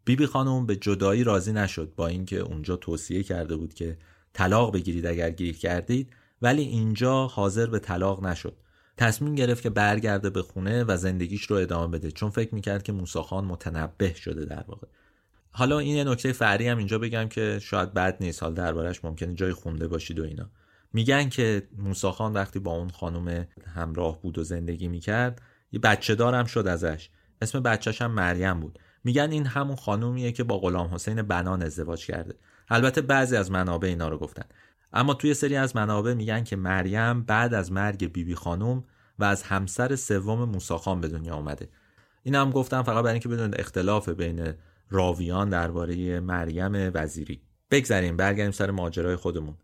بیبی بی خانم به جدایی راضی نشد با اینکه اونجا توصیه کرده بود که طلاق بگیرید اگر گیر کردید ولی اینجا حاضر به طلاق نشد. تصمیم گرفت که برگرده به خونه و زندگیش رو ادامه بده چون فکر می‌کرد که موساخان متنبه شده در واقع. حالا این یه نکته فری هم اینجا بگم که شاید بد نیست. حال دربارش ممکنه جای خونده باشید و اینا. میگن که موساخان وقتی با اون خانم همراه بود و زندگی می‌کرد یه بچه دارم شد ازش. اسم بچهش هم مریم بود. میگن این همون خانومیه که با غلام حسین بنان ازدواج کرده. البته بعضی از منابع اینا رو گفتن. اما توی سری از منابع میگن که مریم بعد از مرگ بیبی بی خانوم و از همسر سوم موساخان به دنیا آمده این هم گفتم فقط برای اینکه بدونید اختلاف بین راویان درباره مریم وزیری. بگذریم برگردیم سر ماجرای خودمون.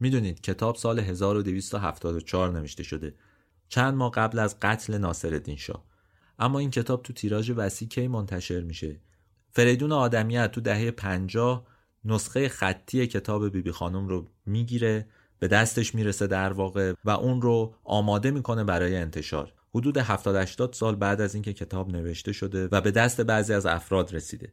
می‌دونید کتاب سال 1274 نوشته شده. چند ماه قبل از قتل ناصرالدین شاه. اما این کتاب تو تیراژ وسیع کی منتشر میشه؟ فریدون آدمیت تو دهه 50 نسخه خطی کتاب بیبی بی خانم رو می‌گیره به دستش می‌رسه در واقع و اون رو آماده می‌کنه برای انتشار. حدود 70 80 سال بعد از اینکه کتاب نوشته شده و به دست بعضی از افراد رسیده.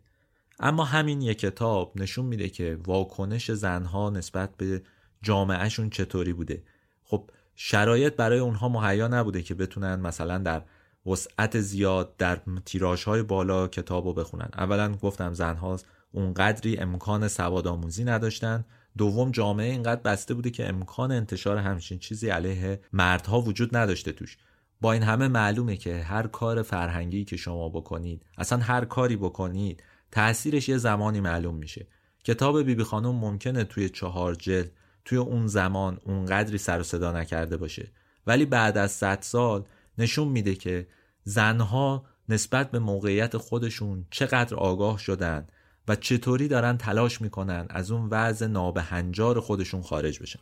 اما همین یک کتاب نشون میده که واکنش زنها نسبت به جامعهشون چطوری بوده. خب شرایط برای اونها مهیا نبوده که بتونن مثلا در وسعت زیاد در تیراژ های بالا کتاب رو بخونن. اولا گفتم زنها اونقدری امکان سواد آموزی نداشتن. دوم جامعه اینقدر بسته بوده که امکان انتشار همچین چیزی علیه مردها وجود نداشته توش. با این همه معلومه که هر کار فرهنگی که شما بکنید اصلا هر کاری بکنید تأثیرش یه زمانی معلوم میشه. کتاب بیبی بی خانم ممکنه توی چهار جلد توی اون زمان اونقدری سر و صدا نکرده باشه. ولی بعد از صد سال نشون میده که زنها نسبت به موقعیت خودشون چقدر آگاه شدن و چطوری دارن تلاش می‌کنن از اون وضع نابهنجار خودشون خارج بشن.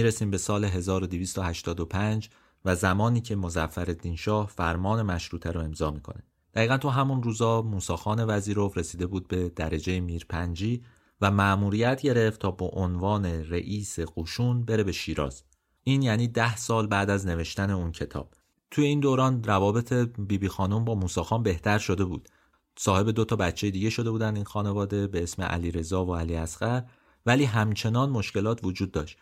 می‌رسیم به سال 1285 و زمانی که مزفر شاه فرمان مشروطه رو امضا می‌کنه. دقیقا تو همون روزا موساخان وزیروف رسیده بود به درجه میرپنجی و مأموریت گرفت تا با عنوان رئیس قشون بره به شیراز. این یعنی ده سال بعد از نوشتن اون کتاب. توی این دوران روابط بیبی بی خانم با موساخان بهتر شده بود. صاحب دو تا بچه دیگه شده بودن این خانواده به اسم علی رضا و علی اصغر ولی همچنان مشکلات وجود داشت.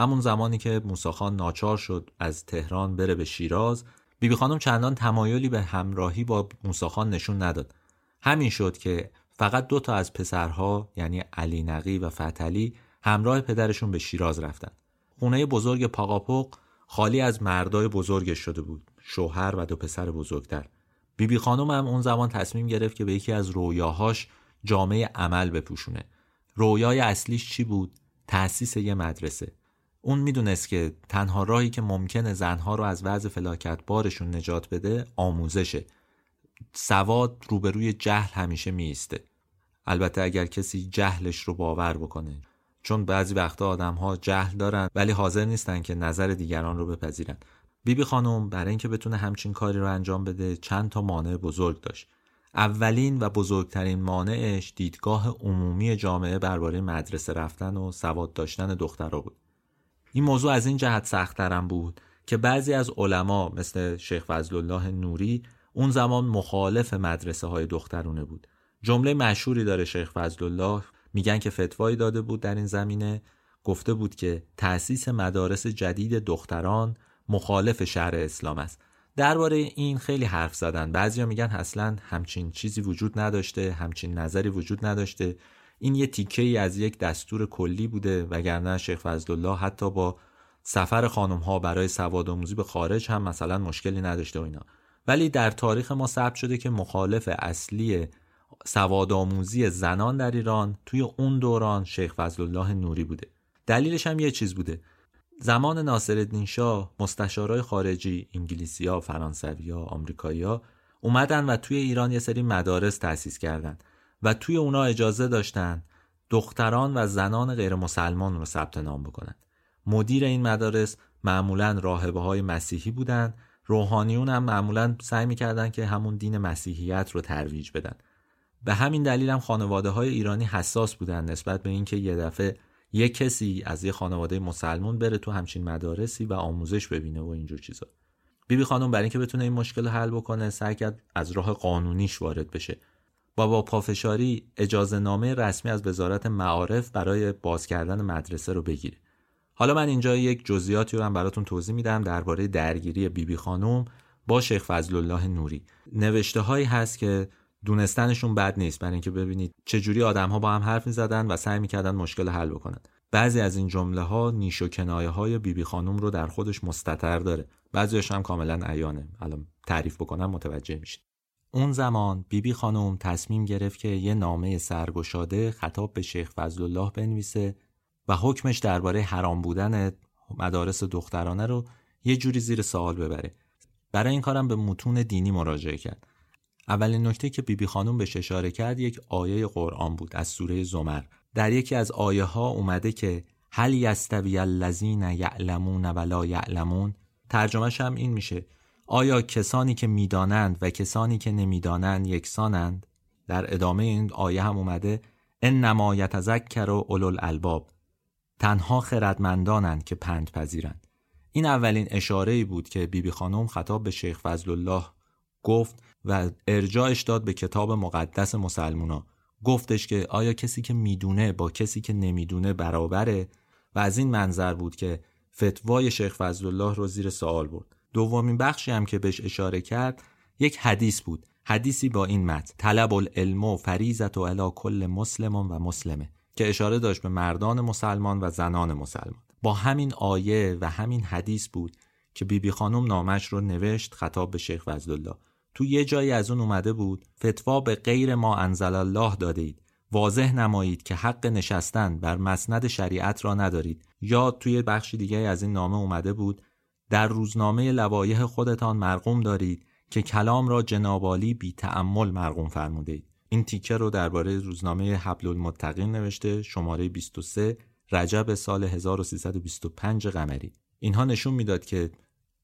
همون زمانی که موساخان ناچار شد از تهران بره به شیراز بیبی خانم چندان تمایلی به همراهی با موساخان نشون نداد. همین شد که فقط دو تا از پسرها یعنی علی نقی و فتلی همراه پدرشون به شیراز رفتن. خونه بزرگ پاقاپق خالی از مردای بزرگش شده بود شوهر و دو پسر بزرگتر. بیبی خانم هم اون زمان تصمیم گرفت که به یکی از رویاهاش جامعه عمل بپوشونه. رویای اصلیش چی بود؟ تأسیس یه مدرسه. اون می‌دونست که تنها راهی که ممکنه زنها رو از وضع فلاکت بارشون نجات بده آموزشه. سواد روبروی جهل همیشه میسته البته اگر کسی جهلش رو باور بکنه. چون بعضی وقتا آدم ها جهل دارن ولی حاضر نیستن که نظر دیگران رو بپذیرن. بیبی بی خانم برای اینکه بتونه همچین کاری رو انجام بده چند تا مانع بزرگ داشت. اولین و بزرگترین مانعش دیدگاه عمومی جامعه برباره مدرسه رفتن و سواد داشتن دخترها بود. این موضوع از این جهت سختترم بود که بعضی از علما مثل شیخ فضل الله نوری اون زمان مخالف مدرسه های دخترونه بود. جمله مشهوری داره شیخ فضل الله میگن که فتوایی داده بود در این زمینه. گفته بود که تأسیس مدارس جدید دختران مخالف شهر اسلام است. درباره این خیلی حرف زدن. بعضیا میگن اصلا همچین چیزی وجود نداشته همچین نظری وجود نداشته. این یه تیکه ای از یک دستور کلی بوده وگرنه شیخ فضلالله حتی با سفر خانم ها برای سواد آموزی به خارج هم مثلا مشکلی نداشته و اینا. ولی در تاریخ ما ثبت شده که مخالف اصلی سواد آموزی زنان در ایران توی اون دوران شیخ فضلالله نوری بوده. دلیلش هم یه چیز بوده. زمان ناصرالدین شاه مستشارای خارجی انگلیسیا، فرانسویا، آمریکایی‌ها اومدن و توی ایران یه سری مدارس تأسیس کردند و توی اونا اجازه داشتن دختران و زنان غیر مسلمان رو ثبت نام بکنن مدیر این مدارس معمولا راهبه های مسیحی بودن روحانیون هم معمولا سعی می‌کردن که همون دین مسیحیت رو ترویج بدن. به همین دلیل هم خانواده های ایرانی حساس بودن نسبت به اینکه یه دفعه یه کسی از یه خانواده مسلمون بره تو همچین مدارسی و آموزش ببینه و اینجور چیزا. بیبی بی خانم برای اینکه بتونه این مشکل حل بکنه سعی کرد از راه قانونیش وارد بشه. با با پافشاری اجازه نامه رسمی از وزارت معارف برای باز کردن مدرسه رو بگیره. حالا من اینجا یک جزئیاتی رو هم براتون توضیح میدم درباره درگیری بیبی بی خانم با شیخ فضل الله نوری. نوشته هایی هست که دونستنشون بد نیست برای اینکه ببینید چه جوری آدم ها با هم حرف می‌زدن و سعی می‌کردن مشکل حل بکنن. بعضی از این جمله ها نیش و کنایه های بیبی بی خانم رو در خودش مستتر داره. بعضیش هم کاملا عیانه. الان تعریف بکنم متوجه میشید. اون زمان بیبی بی خانم تصمیم گرفت که یه نامه سرگشاده خطاب به شیخ فضل الله بنویسه و حکمش درباره حرام بودن مدارس دخترانه رو یه جوری زیر سوال ببره. برای این کارم به متون دینی مراجعه کرد. اولین نکته که بیبی بی خانم بهش اشاره کرد یک آیه قرآن بود از سوره زمر. در یکی از آیه ها اومده که هل یستوی الذین یعلمون ولا یعلمون. ترجمهش هم این میشه. آیا کسانی که می‌دانند و کسانی که نمی‌دانند یکسانند؟ در ادامه این آیه هم اومده انما یتذکر و اولو الالباب. تنها خردمندانند که پند پذیرند. این اولین اشاره بود که بیبی بی خانم خطاب به شیخ فضل الله گفت و ارجاعش داد به کتاب مقدس مسلمونا. گفتش که آیا کسی که می‌دونه با کسی که نمی‌دونه برابره؟ و از این منظر بود که فتوای شیخ فضل الله رو زیر سوال برد. دومین بخشی هم که بهش اشاره کرد یک حدیث بود. حدیثی با این متن طلب العلم و فریزت و کل مسلم و مسلمه که اشاره داشت به مردان مسلمان و زنان مسلمان. با همین آیه و همین حدیث بود که بیبی بی خانم نامش رو نوشت خطاب به شیخ فضلالله. تو یه جایی از اون اومده بود فتوا به غیر ما انزل الله دادید. واضح نمایید که حق نشستن بر مسند شریعت را ندارید. یا توی بخشی دیگه از این نامه اومده بود در روزنامه لوایح خودتان مرقوم دارید که کلام را جنابالی بی تعمل مرقوم فرمودید این تیکه رو درباره روزنامه حبل المتقین نوشته شماره 23 رجب سال 1325 قمری. اینها نشون می‌داد که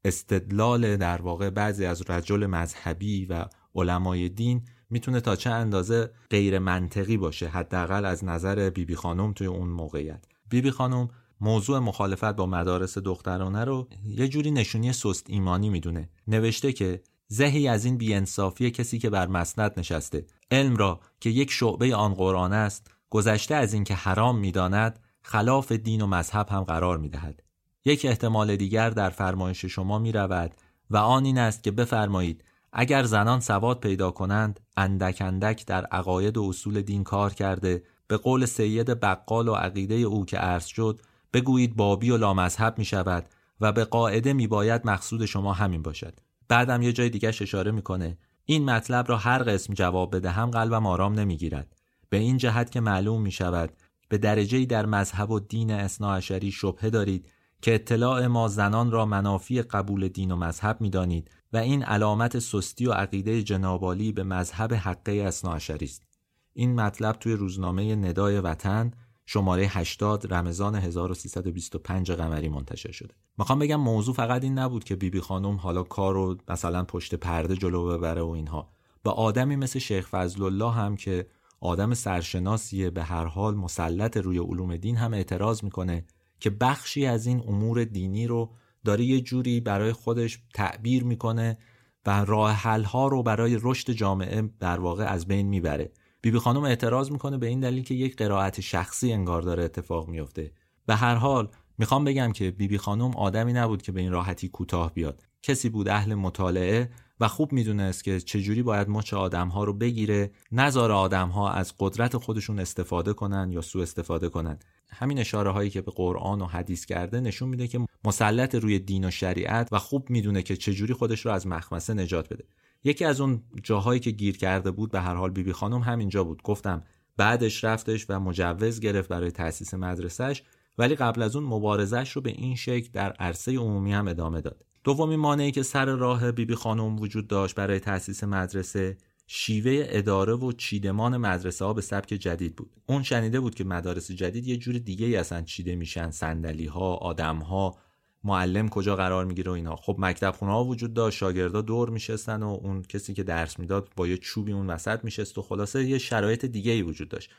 استدلال در واقع بعضی از رجل مذهبی و علمای دین می‌تونه تا چه اندازه غیر منطقی باشه حداقل از نظر بیبی بی خانم توی اون موقعیت. بیبی بی خانم موضوع مخالفت با مدارس دخترانه رو یه جوری نشونی سست ایمانی می‌دونه. نوشته که زهی از این بیانصافی کسی که بر مسند نشسته. علم را که یک شعبه آن قرآن است گذشته از اینکه حرام می‌داند خلاف دین و مذهب هم قرار می‌دهد. یک احتمال دیگر در فرمایش شما می رود و آن این است که بفرمایید اگر زنان سواد پیدا کنند اندک اندک در عقاید و اصول دین کار کرده به قول سید بقال و عقیده او که عرض شد بگویید بابی و لامذهب می شود و به قاعده می باید مقصود شما همین باشد. بعدم یه جای دیگه اشاره می‌کنه. این مطلب را هر قسم جواب بدهم قلبم آرام نمی‌گیرد. به این جهت که معلوم می شود به درجه در مذهب و دین اصناعشری شبهه دارید که اطلاع ما زنان را منافی قبول دین و مذهب می دانید و این علامت سستی و عقیده جنابالی به مذهب حقه اصناعشری است. این مطلب توی روزنامه ندای وطن شماره 80 رمضان 1325 قمری منتشر شده. می‌خوام بگم موضوع فقط این نبود که بیبی بی خانم حالا کار رو مثلا پشت پرده جلو ببره و اینها. به آدمی مثل شیخ فضل الله هم که آدم سرشناسیه به هر حال مسلط روی علوم دین هم اعتراض می‌کنه که بخشی از این امور دینی رو داره یه جوری برای خودش تعبیر می‌کنه و راه حل ها رو برای رشد جامعه در واقع از بین می‌بره. بیبی خانم اعتراض می‌کنه به این دلیل که یک قرائت شخصی انگار داره اتفاق میفته به هر حال می‌خوام بگم که بیبی خانم آدمی نبود که به این راحتی کوتاه بیاد. کسی بود اهل مطالعه و خوب می‌دونست که چجوری باید مچ آدم ها رو بگیره نظار آدم ها از قدرت خودشون استفاده کنن یا سوء استفاده کنن. همین اشاره هایی که به قرآن و حدیث کرده نشون میده که مسلط روی دین و شریعت و خوب می‌دونه که چجوری خودش رو از مخمسه نجات بده. یکی از اون جاهایی که گیر کرده بود به هر حال بیبی خانم همینجا بود. گفتم بعدش رفتش و مجوز گرفت برای تأسیس مدرسهش ولی قبل از اون مبارزش رو به این شکل در عرصه عمومی هم ادامه داد. دومین مانعی که سر راه بیبی خانم وجود داشت برای تأسیس مدرسه شیوه اداره و چیدمان مدرسه ها به سبک جدید بود. اون شنیده بود که مدارس جدید یه جور دیگه ای اصلا چیده میشن. صندلی ها آدم ها معلم کجا قرار می‌گیره و اینا. خب مکتب خونه ها وجود داشت شاگردا دور میشستن و اون کسی که درس می‌داد با یه چوبی اون وسط میشست و خلاصه یه شرایط دیگه ای وجود داشت.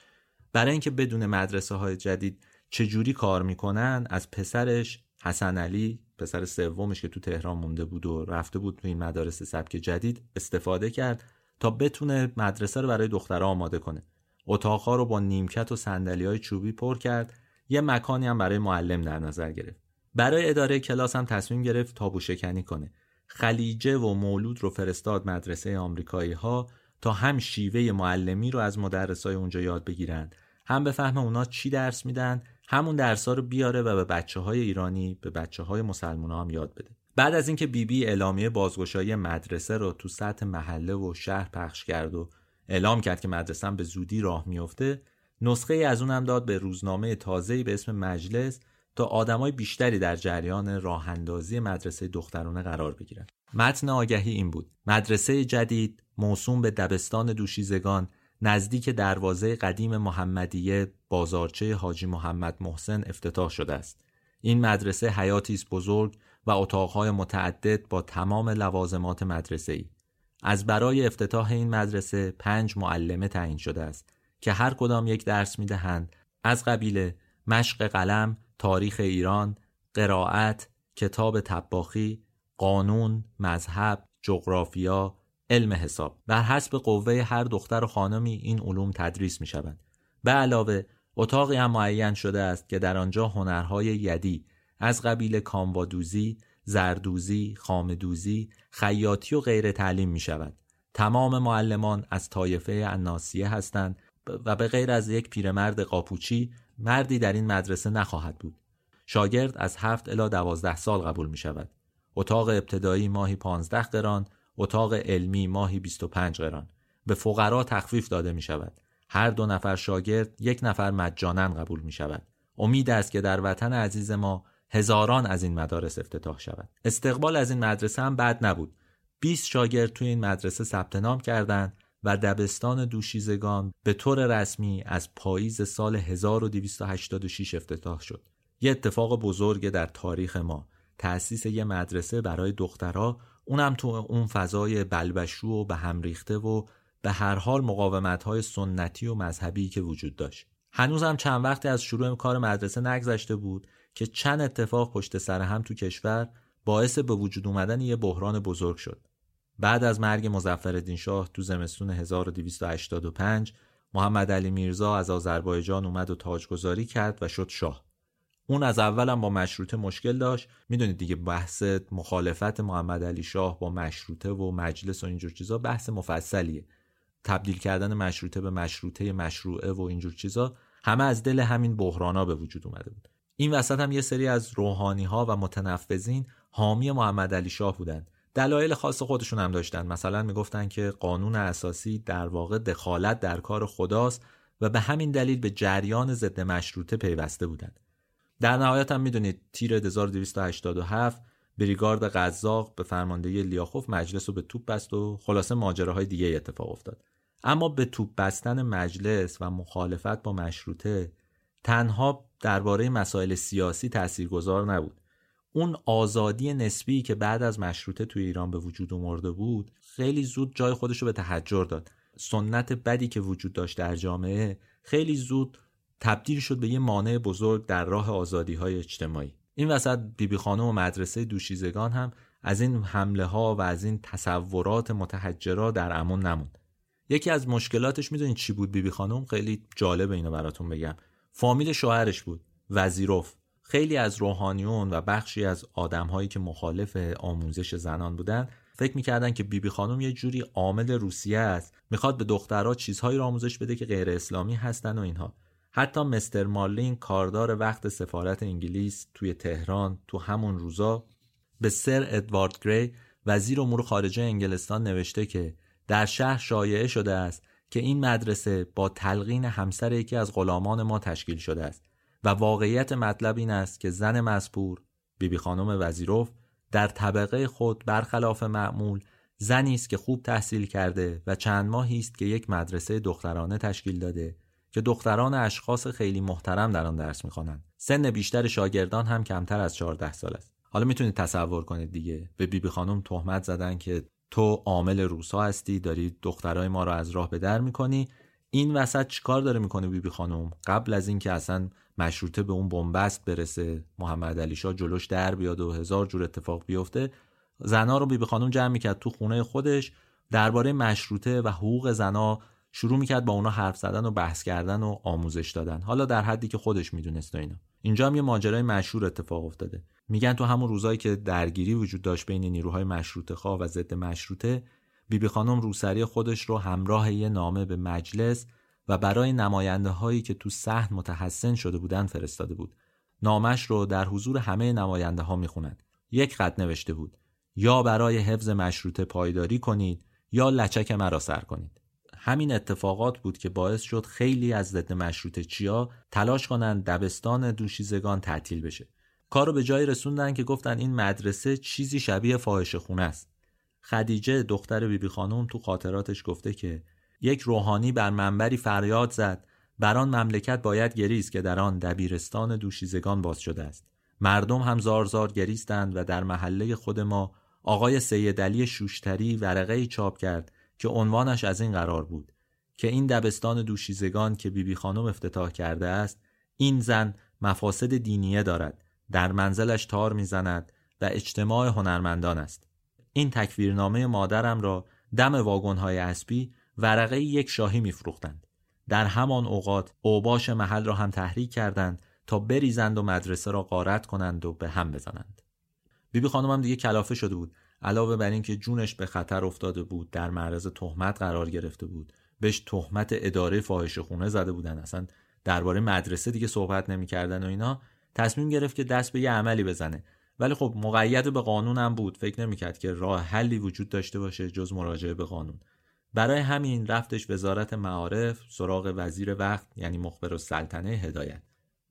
برای اینکه بدون مدرسه های جدید چجوری کار می‌کنن از پسرش حسن علی پسر سومش که تو تهران مونده بود و رفته بود تو این مدارس سبک جدید استفاده کرد تا بتونه مدرسه رو برای دخترها آماده کنه. اتاقها رو با نیمکت و سندلی های چوبی پر کرد. یه مکانی هم برای معلم در نظر گرفت. برای اداره کلاس هم تصمیم گرفت تابو شکنی کنه. خلیجه و مولود رو فرستاد مدرسه آمریکایی ها تا هم شیوه معلمی رو از مدرسای اونجا یاد بگیرن هم به فهم اونا چی درس میدن همون درس ها رو بیاره و به بچه های ایرانی به بچه های مسلمان هم یاد بده. بعد از اینکه بیبی اعلامیه بازگشایی مدرسه رو تو سطح محله و شهر پخش کرد و اعلام کرد که مدرسه به زودی راه میفته نسخه ای از اونم داد به روزنامه تازه‌ای به اسم مجلس تا آدمای بیشتری در جریان راه اندازی مدرسه دخترانه قرار بگیرند. متن آگهی این بود: مدرسه جدید موسوم به دبستان دوشیزگان نزدیک دروازه قدیم محمدیه بازارچه حاجی محمد محسن افتتاح شده است. این مدرسه حیاتی است بزرگ و اتاقهای متعدد با تمام لوازمات مدرسه ای. از برای افتتاح این مدرسه پنج معلمه تعیین شده است که هر کدام یک درس می دهند از قبیل مشق قلم، تاریخ ایران، قرائت، کتاب تباخی، قانون، مذهب، جغرافیا، علم حساب بر حسب قوه هر دختر و خانمی این علوم تدریس می شود. به علاوه اتاقی هم معین شده است که در آنجا هنرهای یدی از قبیل کاموادوزی، زردوزی، خامدوزی، خیاطی و غیر تعلیم می شود. تمام معلمان از طایفه اناسیه هستند و به غیر از یک پیرمرد قاپوچی مردی در این مدرسه نخواهد بود. شاگرد از هفت الا دوازده سال قبول می شود. اتاق ابتدایی ماهی پانزده قران، اتاق علمی ماهی 25 قران. به فقرا تخفیف داده می شود هر دو نفر شاگرد یک نفر مجانا قبول می شود امید است که در وطن عزیز ما هزاران از این مدارس افتتاح شود. استقبال از این مدرسه هم بد نبود. 20 شاگرد توی این مدرسه ثبت نام کردند و دبستان دوشیزگان به طور رسمی از پاییز سال 1286 افتتاح شد. یه اتفاق بزرگ در تاریخ ما تأسیس یه مدرسه برای دخترها اونم تو اون فضای بلبشو و به هم ریخته و به هر حال مقاومت های سنتی و مذهبی که وجود داشت. هنوزم چند وقتی از شروع کار مدرسه نگذشته بود که چند اتفاق پشت سر هم تو کشور باعث به وجود اومدن یه بحران بزرگ شد. بعد از مرگ مزفر شاه تو زمستون 1285 محمد علی میرزا از آذربایجان اومد و تاجگذاری کرد و شد شاه. اون از اولم با مشروطه مشکل داشت. می‌دونید دیگه بحث مخالفت محمد علی شاه با مشروطه و مجلس و اینجور چیزا بحث مفصلیه. تبدیل کردن مشروطه به مشروطه مشروعه و اینجور چیزا همه از دل همین بحرانا به وجود اومده بود. این وسط هم یه سری از روحانی ها و متنفذین حامی محمد علی شاه بودند دلایل خاص خودشون هم داشتن. مثلا می‌گفتن که قانون اساسی در واقع دخالت در کار خداست و به همین دلیل به جریان ضد مشروطه پیوسته بودند در نهایت هم می‌دونید تیر 1287 بریگارد قزاق به فرماندهی لیاخوف مجلس رو به توپ بست و خلاصه ماجراهای دیگه اتفاق افتاد. اما به توپ بستن مجلس و مخالفت با مشروطه تنها درباره مسائل سیاسی تاثیرگذار نبود. اون آزادی نسبی که بعد از مشروطه توی ایران به وجود اومده بود خیلی زود جای خودش رو به تحجر داد. سنت بدی که وجود داشت در جامعه خیلی زود تبدیل شد به یه مانع بزرگ در راه آزادی های اجتماعی. این وسط بیبی خانم و مدرسه دوشیزگان هم از این حمله ها و از این تصورات متحجرا در امون نموند. یکی از مشکلاتش می‌دونید چی بود بیبی خانم؟ خیلی جالب اینو براتون بگم. فامیل شوهرش بود. وزیروف خیلی از روحانیون و بخشی از آدمهایی که مخالف آموزش زنان بودن فکر می‌کردن که بیبی خانم یه جوری عامل روسیه است. می‌خواد به دخترها چیزهایی رو آموزش بده که غیر اسلامی هستن و اینها. حتی مستر مارلین کاردار وقت سفارت انگلیس توی تهران تو همون روزا به سر ادوارد گری وزیر امور خارجه انگلستان نوشته که در شهر شایعه شده است که این مدرسه با تلقین همسر یکی از غلامان ما تشکیل شده است. و واقعیت مطلب این است که زن مزپور بیبی خانم وزیروف در طبقه خود برخلاف معمول زنی است که خوب تحصیل کرده و چند ماهی است که یک مدرسه دخترانه تشکیل داده که دختران اشخاص خیلی محترم در آن درس می‌خوانند. سن بیشتر شاگردان هم کمتر از 14 سال است. حالا می‌تونید تصور کنید دیگه. به بیبی خانم تهمت زدن که تو عامل روسا هستی داری دخترای ما رو از راه به در می‌کنی. این وسط چیکار داره می‌کنه بیبی خانم؟ قبل از اینکه اصلا مشروطه به اون بنبست برسه. محمد علی شاه جلوش در بیاد و هزار جور اتفاق بیفته. زنا رو بیبی خانم جمع می‌کرد تو خونه خودش. درباره مشروطه و حقوق زنا شروع می‌کرد با اونا حرف زدن و بحث کردن و آموزش دادن. حالا در حدی که خودش می‌دونست اینا. اینجا هم یه ماجرای مشهور اتفاق افتاده. میگن تو همون روزایی که درگیری وجود داشت بین نیروهای مشروطه خواه و ضد مشروطه بیبی خانم روسری خودش رو همراه یه نامه به مجلس و برای نماینده هایی که تو صحن متحسن شده بودن فرستاده بود. نامش رو در حضور همه نماینده ها می‌خوند. یک خط نوشته بود. یا برای حفظ مشروطه پایداری کنید یا لچک مرا سر کنید. همین اتفاقات بود که باعث شد خیلی از ضد مشروطه چیا تلاش کنند دبستان دوشیزگان تعطیل بشه. کارو به جایی رسوندن که گفتن این مدرسه چیزی شبیه فاحش خونه است. خدیجه دختر بیبی خانم تو خاطراتش گفته که یک روحانی بر منبری فریاد زد. بر آن مملکت باید گریست که در آن دبیرستان دوشیزگان باز شده است. مردم هم زار زار گریستند و در محله خود ما آقای سیدعلی شوشتری ورقه چاپ کرد که عنوانش از این قرار بود که این دبستان دوشیزگان که بیبی خانم افتتاح کرده است این زن مفاسد دینیه دارد در منزلش تار می‌زند و اجتماع هنرمندان است. این تکفیرنامه مادرم را دم واگنهای اسبی ورقه یک شاهی میفروختند. در همان اوقات اوباش محل را هم تحریک کردند تا بریزند و مدرسه را غارت کنند و به هم بزنند. بیبی خانم هم دیگه کلافه شده بود. علاوه بر اینکه جونش به خطر افتاده بود در معرض تهمت قرار گرفته بود. بهش تهمت اداره فاحشه خونه زده بودن. اصلا درباره مدرسه دیگه صحبت نمی‌کردن و اینا. تصمیم گرفت که دست به یه عملی بزنه. ولی خب مقید به قانون هم بود. فکر نمی‌کرد که راه حلی وجود داشته باشه جز مراجعه به قانون. برای همین رفتش وزارت معارف سراغ وزیر وقت یعنی مخبر السلطنه هدایت.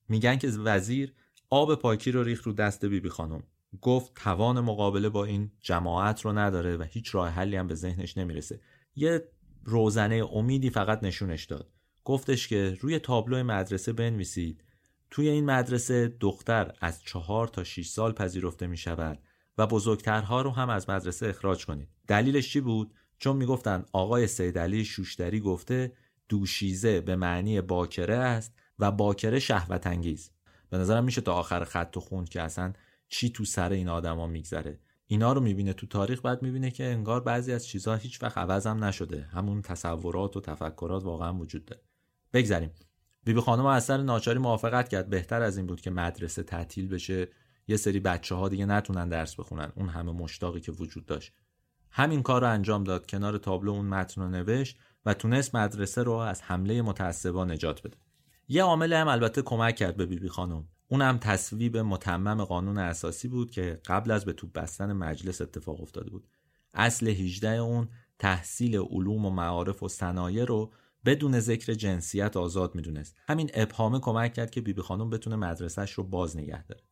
میگن که وزیر آب پاکی رو ریخ رو دست بیبی بی خانم. گفت توان مقابله با این جماعت رو نداره و هیچ راه حلی هم به ذهنش نمی‌رسه. یه روزنه امیدی فقط نشونش داد. گفتش که روی تابلو مدرسه بنویسید. توی این مدرسه دختر از چهار تا 6 سال پذیرفته می شود و بزرگترها رو هم از مدرسه اخراج کنید. دلیلش چی بود؟ چون می‌گفتن آقای سیدعلی شوشتری گفته دوشیزه به معنی باکره است و باکره شهوت انگیز به نظرم میشه تا آخر خط و خوند که اصلا چی تو سر این آدما میگذره. اینا رو می‌بینه تو تاریخ بعد می‌بینه که انگار بعضی از چیزها هیچ وقت عوض هم نشده. همون تصورات و تفکرات واقعا وجود داره. بگذریم. بیبی خانم از ناچاری موافقت کرد. بهتر از این بود که مدرسه تعطیل بشه. یه سری بچه ها دیگه نتونن درس بخونن. اون همه مشتاقی که وجود داشت. همین کار رو انجام داد کنار تابلو اون متن رو نوشت و تونست مدرسه رو از حمله متعصبا نجات بده. یه عامل هم البته کمک کرد به بیبی بی خانم. اونم تصویب متمم قانون اساسی بود که قبل از به توپ بستن مجلس اتفاق افتاده بود. اصل 18 اون تحصیل علوم و معارف و صنایع رو بدون ذکر جنسیت آزاد می‌دونست. همین ابهامه کمک کرد که بیبی بی خانم بتونه مدرسهش رو باز نگه داره.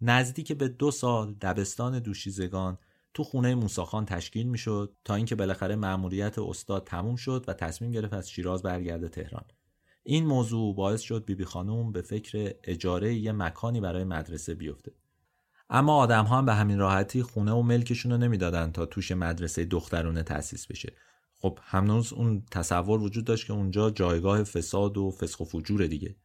نزدیک به دو سال دبستان دوشیزگان تو خونه موساخان تشکیل می‌شد تا اینکه بالاخره مأموریت استاد تموم شد و تصمیم گرفت از شیراز برگرده تهران. این موضوع باعث شد بیبی خانوم به فکر اجاره یه مکانی برای مدرسه بیفته. اما آدم ها هم به همین راحتی خونه و ملکشون رو نمی‌دادن تا توش مدرسه دخترونه تأسیس بشه. خب هنوز اون تصور وجود داشت که اونجا جایگاه فساد و فسخ و فجور دیگه.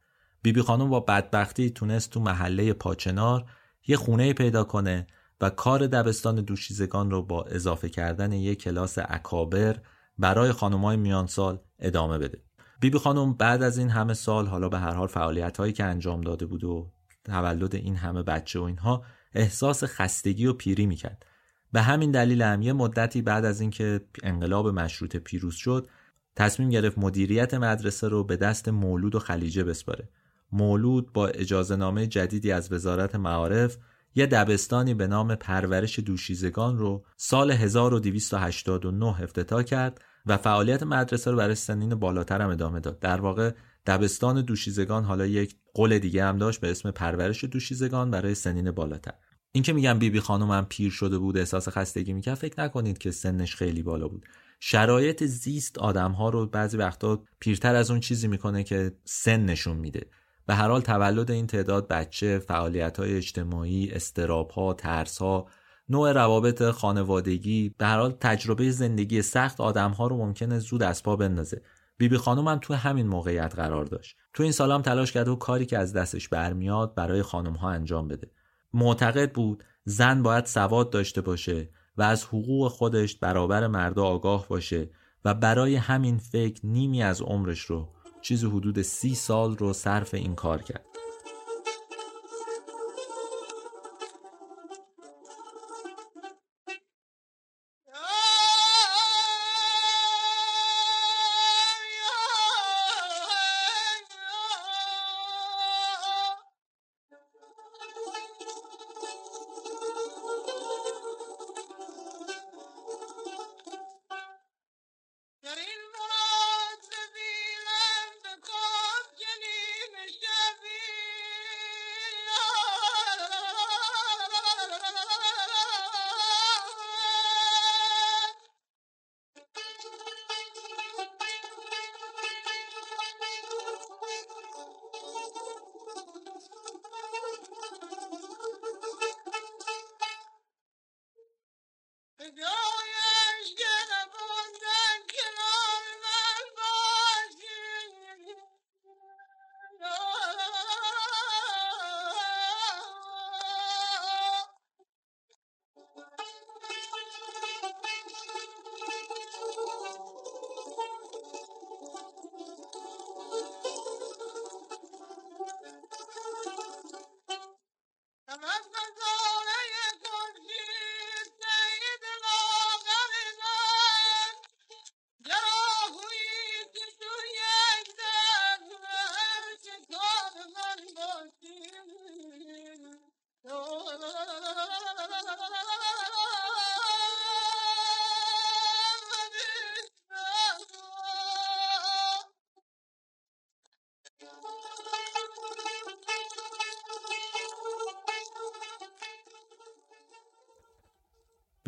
بیبی خانوم با بدبختی تونست تو محله پاچنار یه خونه پیدا کنه و کار دبستان دوشیزگان رو با اضافه کردن یک کلاس اکابر برای خانمای میان سال ادامه بده. بیبی بی خانم بعد از این همه سال حالا به هر حال فعالیت هایی که انجام داده بود و تولد این همه بچه و اینها احساس خستگی و پیری می‌کرد. به همین دلیل هم یه مدتی بعد از اینکه انقلاب مشروط پیروز شد تصمیم گرفت مدیریت مدرسه رو به دست مولود و خلیجه بسپاره. مولود با اجازه نامه جدیدی از وزارت معارف یه دبستانی به نام پرورش دوشیزگان رو سال 1289 افتتاح کرد و فعالیت مدرسه رو برای سنین بالاتر هم ادامه داد. در واقع دبستان دوشیزگان حالا یک قول دیگه هم داشت به اسم پرورش دوشیزگان برای سنین بالاتر. این که میگم بیبی بی خانم هم پیر شده بود احساس خستگی می‌کرد فکر نکنید که سنش خیلی بالا بود. شرایط زیست آدم ها رو بعضی وقتا پیرتر از اون چیزی می‌کنه که سن نشون میده. به هر حال تولد این تعداد بچه فعالیت های اجتماعی استراب ها ترس ها نوع روابط خانوادگی به هر حال تجربه زندگی سخت آدم ها رو ممکنه زود از پا بندازه. بیبی بی خانم هم تو همین موقعیت قرار داشت. تو این سال هم تلاش کرده و کاری که از دستش برمیاد برای خانم ها انجام بده. معتقد بود زن باید سواد داشته باشه و از حقوق خودش برابر مردا آگاه باشه و برای همین فکر نیمی از عمرش رو چیز حدود سی سال رو صرف این کار کرد.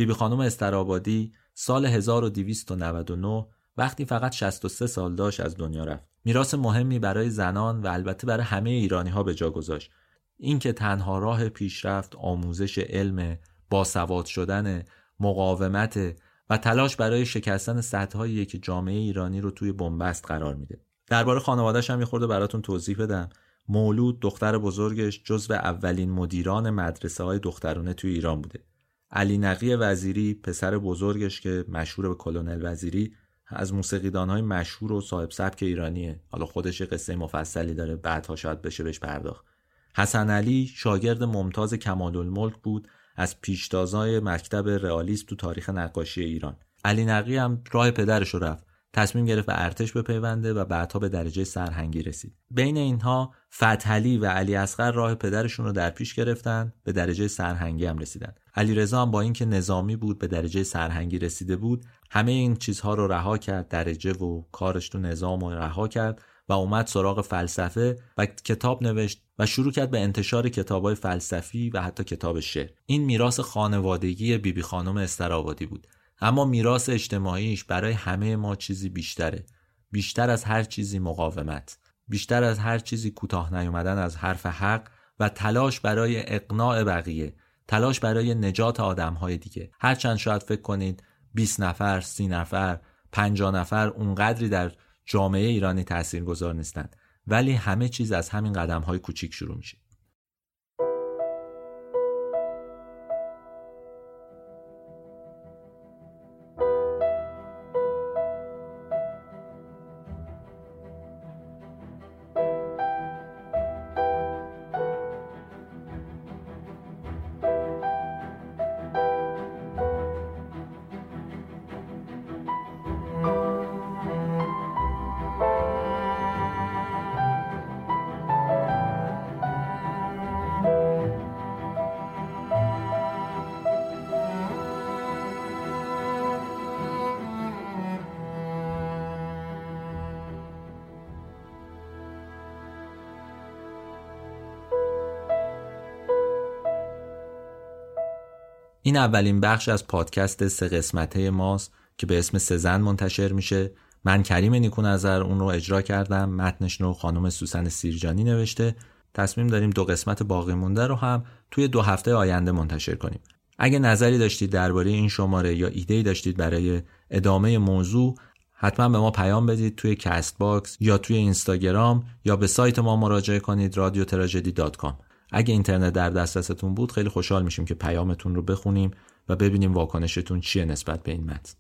بیبی خانم استرابادی سال 1299 وقتی فقط 63 سال داشت از دنیا رفت. میراث مهمی برای زنان و البته برای همه ایرانی ها به جا گذاشت. اینکه تنها راه پیشرفت آموزش علم، باسواد شدن، مقاومت و تلاش برای شکستن سطحهایی که جامعه ایرانی رو توی بنبست قرار میده. درباره خانواده‌اش هم یه خورده براتون توضیح بدم. مولود دختر بزرگش جزو اولین مدیران مدرسه های دخترانه توی ایران بوده. علی نقی وزیری پسر بزرگش که مشهور به کلونل وزیری از موسیقیدان های مشهور و صاحب سبک ایرانیه. حالا خودش قصه مفصلی داره بعدها شاید بشه بهش پرداخت. حسن علی شاگرد ممتاز کمال الملک بود از پیشتازای مکتب رئالیسم تو تاریخ نقاشی ایران. علی نقی هم راه پدرش رو رفت. تصمیم گرفت به ارتش بپیونده و بعدها به درجه سرهنگی رسید. بین اینها فتحعلی و علی اصغر راه پدرشون رو در پیش گرفتن به درجه سرهنگی هم رسیدن. علی رضا هم با اینکه نظامی بود به درجه سرهنگی رسیده بود همه این چیزها رو رها کرد درجه و کارش تو نظام رو رها کرد و اومد سراغ فلسفه و کتاب نوشت و شروع کرد به انتشار کتابای فلسفی و حتی کتاب شعر. این میراث خانوادگی بیبی بی خانم استرابادی بود. اما میراث اجتماعیش برای همه ما چیزی بیشتره. بیشتر از هر چیزی مقاومت. بیشتر از هر چیزی کوتاه نیومدن از حرف حق و تلاش برای اقناع بقیه. تلاش برای نجات آدمهای دیگه. هرچند شاید فکر کنید 20 نفر، 30 نفر، 50 نفر اونقدری در جامعه ایرانی تأثیر گذار نیستند ولی همه چیز از همین قدم های کوچیک شروع میشه. اولین بخش از پادکست سه قسمته ماست که به اسم سه زن منتشر میشه. من کریم نیکو نظر اون رو اجرا کردم. متنش رو خانم سوسن سیرجانی نوشته. تصمیم داریم دو قسمت باقی مونده رو هم توی دو هفته آینده منتشر کنیم. اگه نظری داشتید درباره این شماره یا ایده داشتید برای ادامه موضوع حتما به ما پیام بدید توی کست باکس یا توی اینستاگرام یا به سایت ما مراجعه کنید رادیو اگه اینترنت در دسترستون بود خیلی خوشحال میشیم که پیامتون رو بخونیم و ببینیم واکنشتون چیه نسبت به این متن.